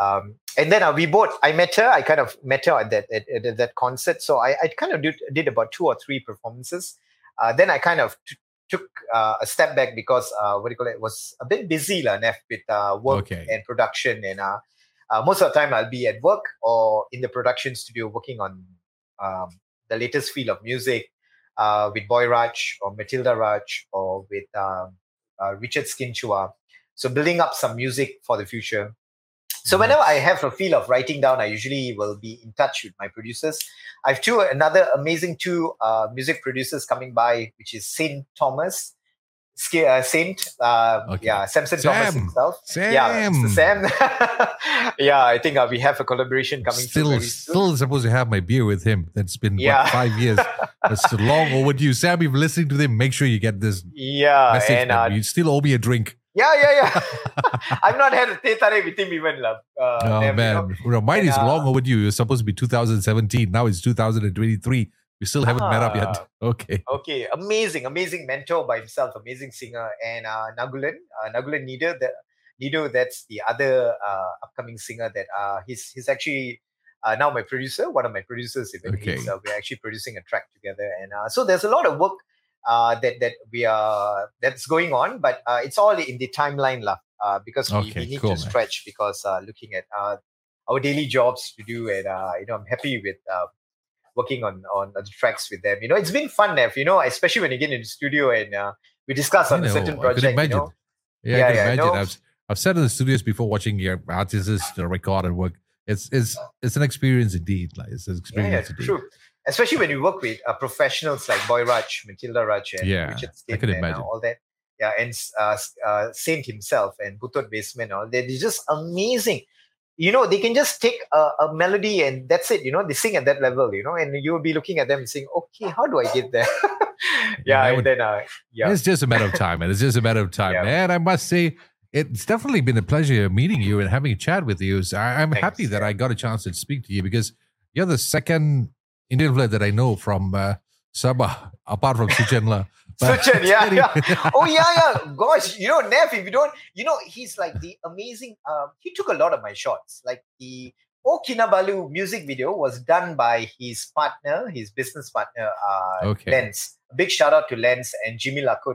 S2: Um, and then uh, we both, I met her, I kind of met her at that, at, at that concert. So I, I kind of did, did about two or three performances. Uh, then I kind of t- took uh, a step back because uh, what do you call it was a bit busy la, Nef, with uh, work okay. and production and uh, uh, most of the time I'll be at work or in the production studio working on um, the latest field of music uh, with Boy Raj or Matilda Raj or with um, Richard Skinchua. So building up some music for the future. So whenever I have a feel of writing down, I usually will be in touch with my producers. I have two another amazing two uh, music producers coming by, which is Saint Thomas. Uh, Saint, uh, okay. yeah, Samson Sam. Thomas himself.
S1: Sam.
S2: Yeah, Sam. yeah, I think uh, we have a collaboration coming.
S1: Still, still supposed to have my beer with him. That's been yeah. what, five years. That's long overdue. Sam, if you're listening to them, make sure you get this.
S2: Yeah,
S1: message and uh, you still owe me a drink.
S2: Yeah, yeah, yeah. I've not had a teh tarik with him even. Uh,
S1: oh, them, man. You know? Mine and, is uh, long overdue. It's supposed to be 2017. Now it's 2023. We still haven't met up yet. Ah. Okay.
S2: Okay. Amazing, amazing mentor by himself, amazing singer. And uh, Nagulan, uh, Nagulan Nida, the Nino, that's the other uh, upcoming singer that uh, he's he's actually uh, now my producer, one of my producers. Even
S1: Okay.
S2: he's, uh, we're actually producing a track together, and uh, so there's a lot of work uh, that that we are that's going on, but uh, it's all in the timeline, lah. Uh, because we,
S1: Okay,
S2: we need
S1: cool,
S2: to
S1: man.
S2: stretch because uh, looking at uh, our daily jobs to do, and uh, you know, I'm happy with. Uh, working on on the tracks with them you know it's been fun Nev, you know especially when you get in the studio and uh, we discuss on a certain
S1: I could
S2: project you
S1: imagine.
S2: know
S1: Yeah,
S2: Yeah,
S1: I can
S2: yeah,
S1: imagine.
S2: no.
S1: I've I've sat in the studios before watching your artists record and work. It's it's it's an experience indeed. Like it's an
S2: yeah, yeah
S1: experience indeed.
S2: true especially when you work with uh, professionals like Boy Raj, Matilda Raj, and
S1: Yeah,
S2: Richard Stinn and
S1: imagine.
S2: all that. Yeah, and uh, uh, Saint himself and Butot Basement, all that. They're just amazing. You know, they can just take a, a melody and that's it. You know, they sing at that level. You know, and you'll be looking at them and saying, "Okay, how do I get there?" yeah,
S1: that
S2: and then uh, yeah,
S1: It's just a matter of time, and it's just a matter of time.
S2: Yeah.
S1: And I must say, it's definitely been a pleasure meeting you and having a chat with you. So I, I'm
S2: Thanks,
S1: happy that. I got a chance to speak to you because you're the second Indian player that I know from uh, Sabah, apart from Suchenla.
S2: Suchin, yeah, yeah. Oh yeah, yeah. Gosh, you know, Nev, if you don't, you know, he's like the amazing. Um, he took a lot of my shots. Like the O Kinabalu music video was done by his partner, his business partner, uh,
S1: Okay.
S2: Lens. Big shout out to Lens and Jimmy Lakut,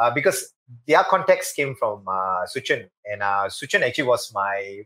S2: uh, because their context came from uh, Suchin, and uh, Suchin actually was my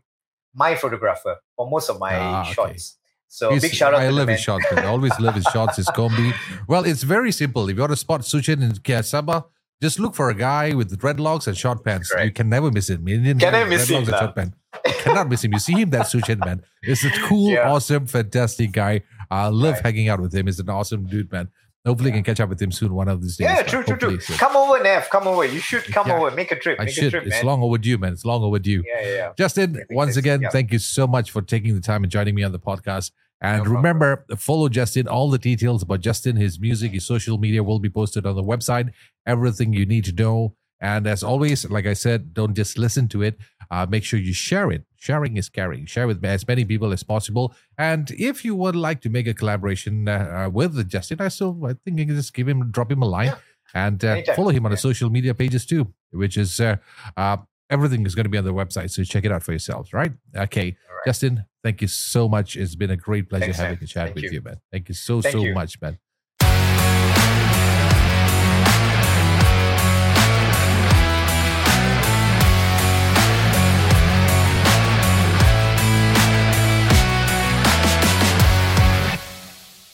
S2: my photographer for most of my
S1: Ah,
S2: shots. So
S1: He's-
S2: big shout out
S1: I
S2: to
S1: love his shots. Man. I always love his shots, his combi. Well, it's very simple. If you want to spot Suchin in Sabah, just look for a guy with dreadlocks and short pants. You can never miss him. Indian
S2: Can I miss him,
S1: dreadlocks and
S2: lah?
S1: short pants. You cannot miss him. You see him, that's Suchin, man. It's a cool,
S2: Yeah.
S1: awesome, fantastic guy. I love
S2: Right.
S1: hanging out with him. He's an awesome dude, man. Hopefully, you can catch up with him soon one of these days.
S2: Yeah, true, true, true.
S1: Soon.
S2: Come over, Nev. Come over. You should come
S1: Yeah.
S2: over. Make a trip.
S1: I
S2: Make
S1: should.
S2: a trip,
S1: It's
S2: man.
S1: long overdue, man. It's long overdue.
S2: Yeah, yeah, yeah.
S1: Justin, once again,
S2: yeah.
S1: thank you so much for taking the time and joining me on the podcast. And
S2: problem.
S1: remember, follow Justin. All the details about Justin, his music, his social media will be posted on the website. Everything you need to know. And as always, like I said, don't just listen to it. Uh, make sure you share it. Sharing is caring. Share with as many people as possible. And if you would like to make a collaboration uh, uh, with Justin, I still I think you can just give him, drop him a line,
S2: Yeah.
S1: and uh, follow him on the social media pages too, which is uh, uh, everything is going to be on the website. So check it out for yourselves, right? Okay.
S2: Right.
S1: Justin, thank you so much. It's been a great pleasure
S2: Thanks,
S1: having
S2: man.
S1: a chat
S2: Thank
S1: with you.
S2: you.
S1: man. Thank you so,
S2: Thank
S1: so
S2: you.
S1: much, man.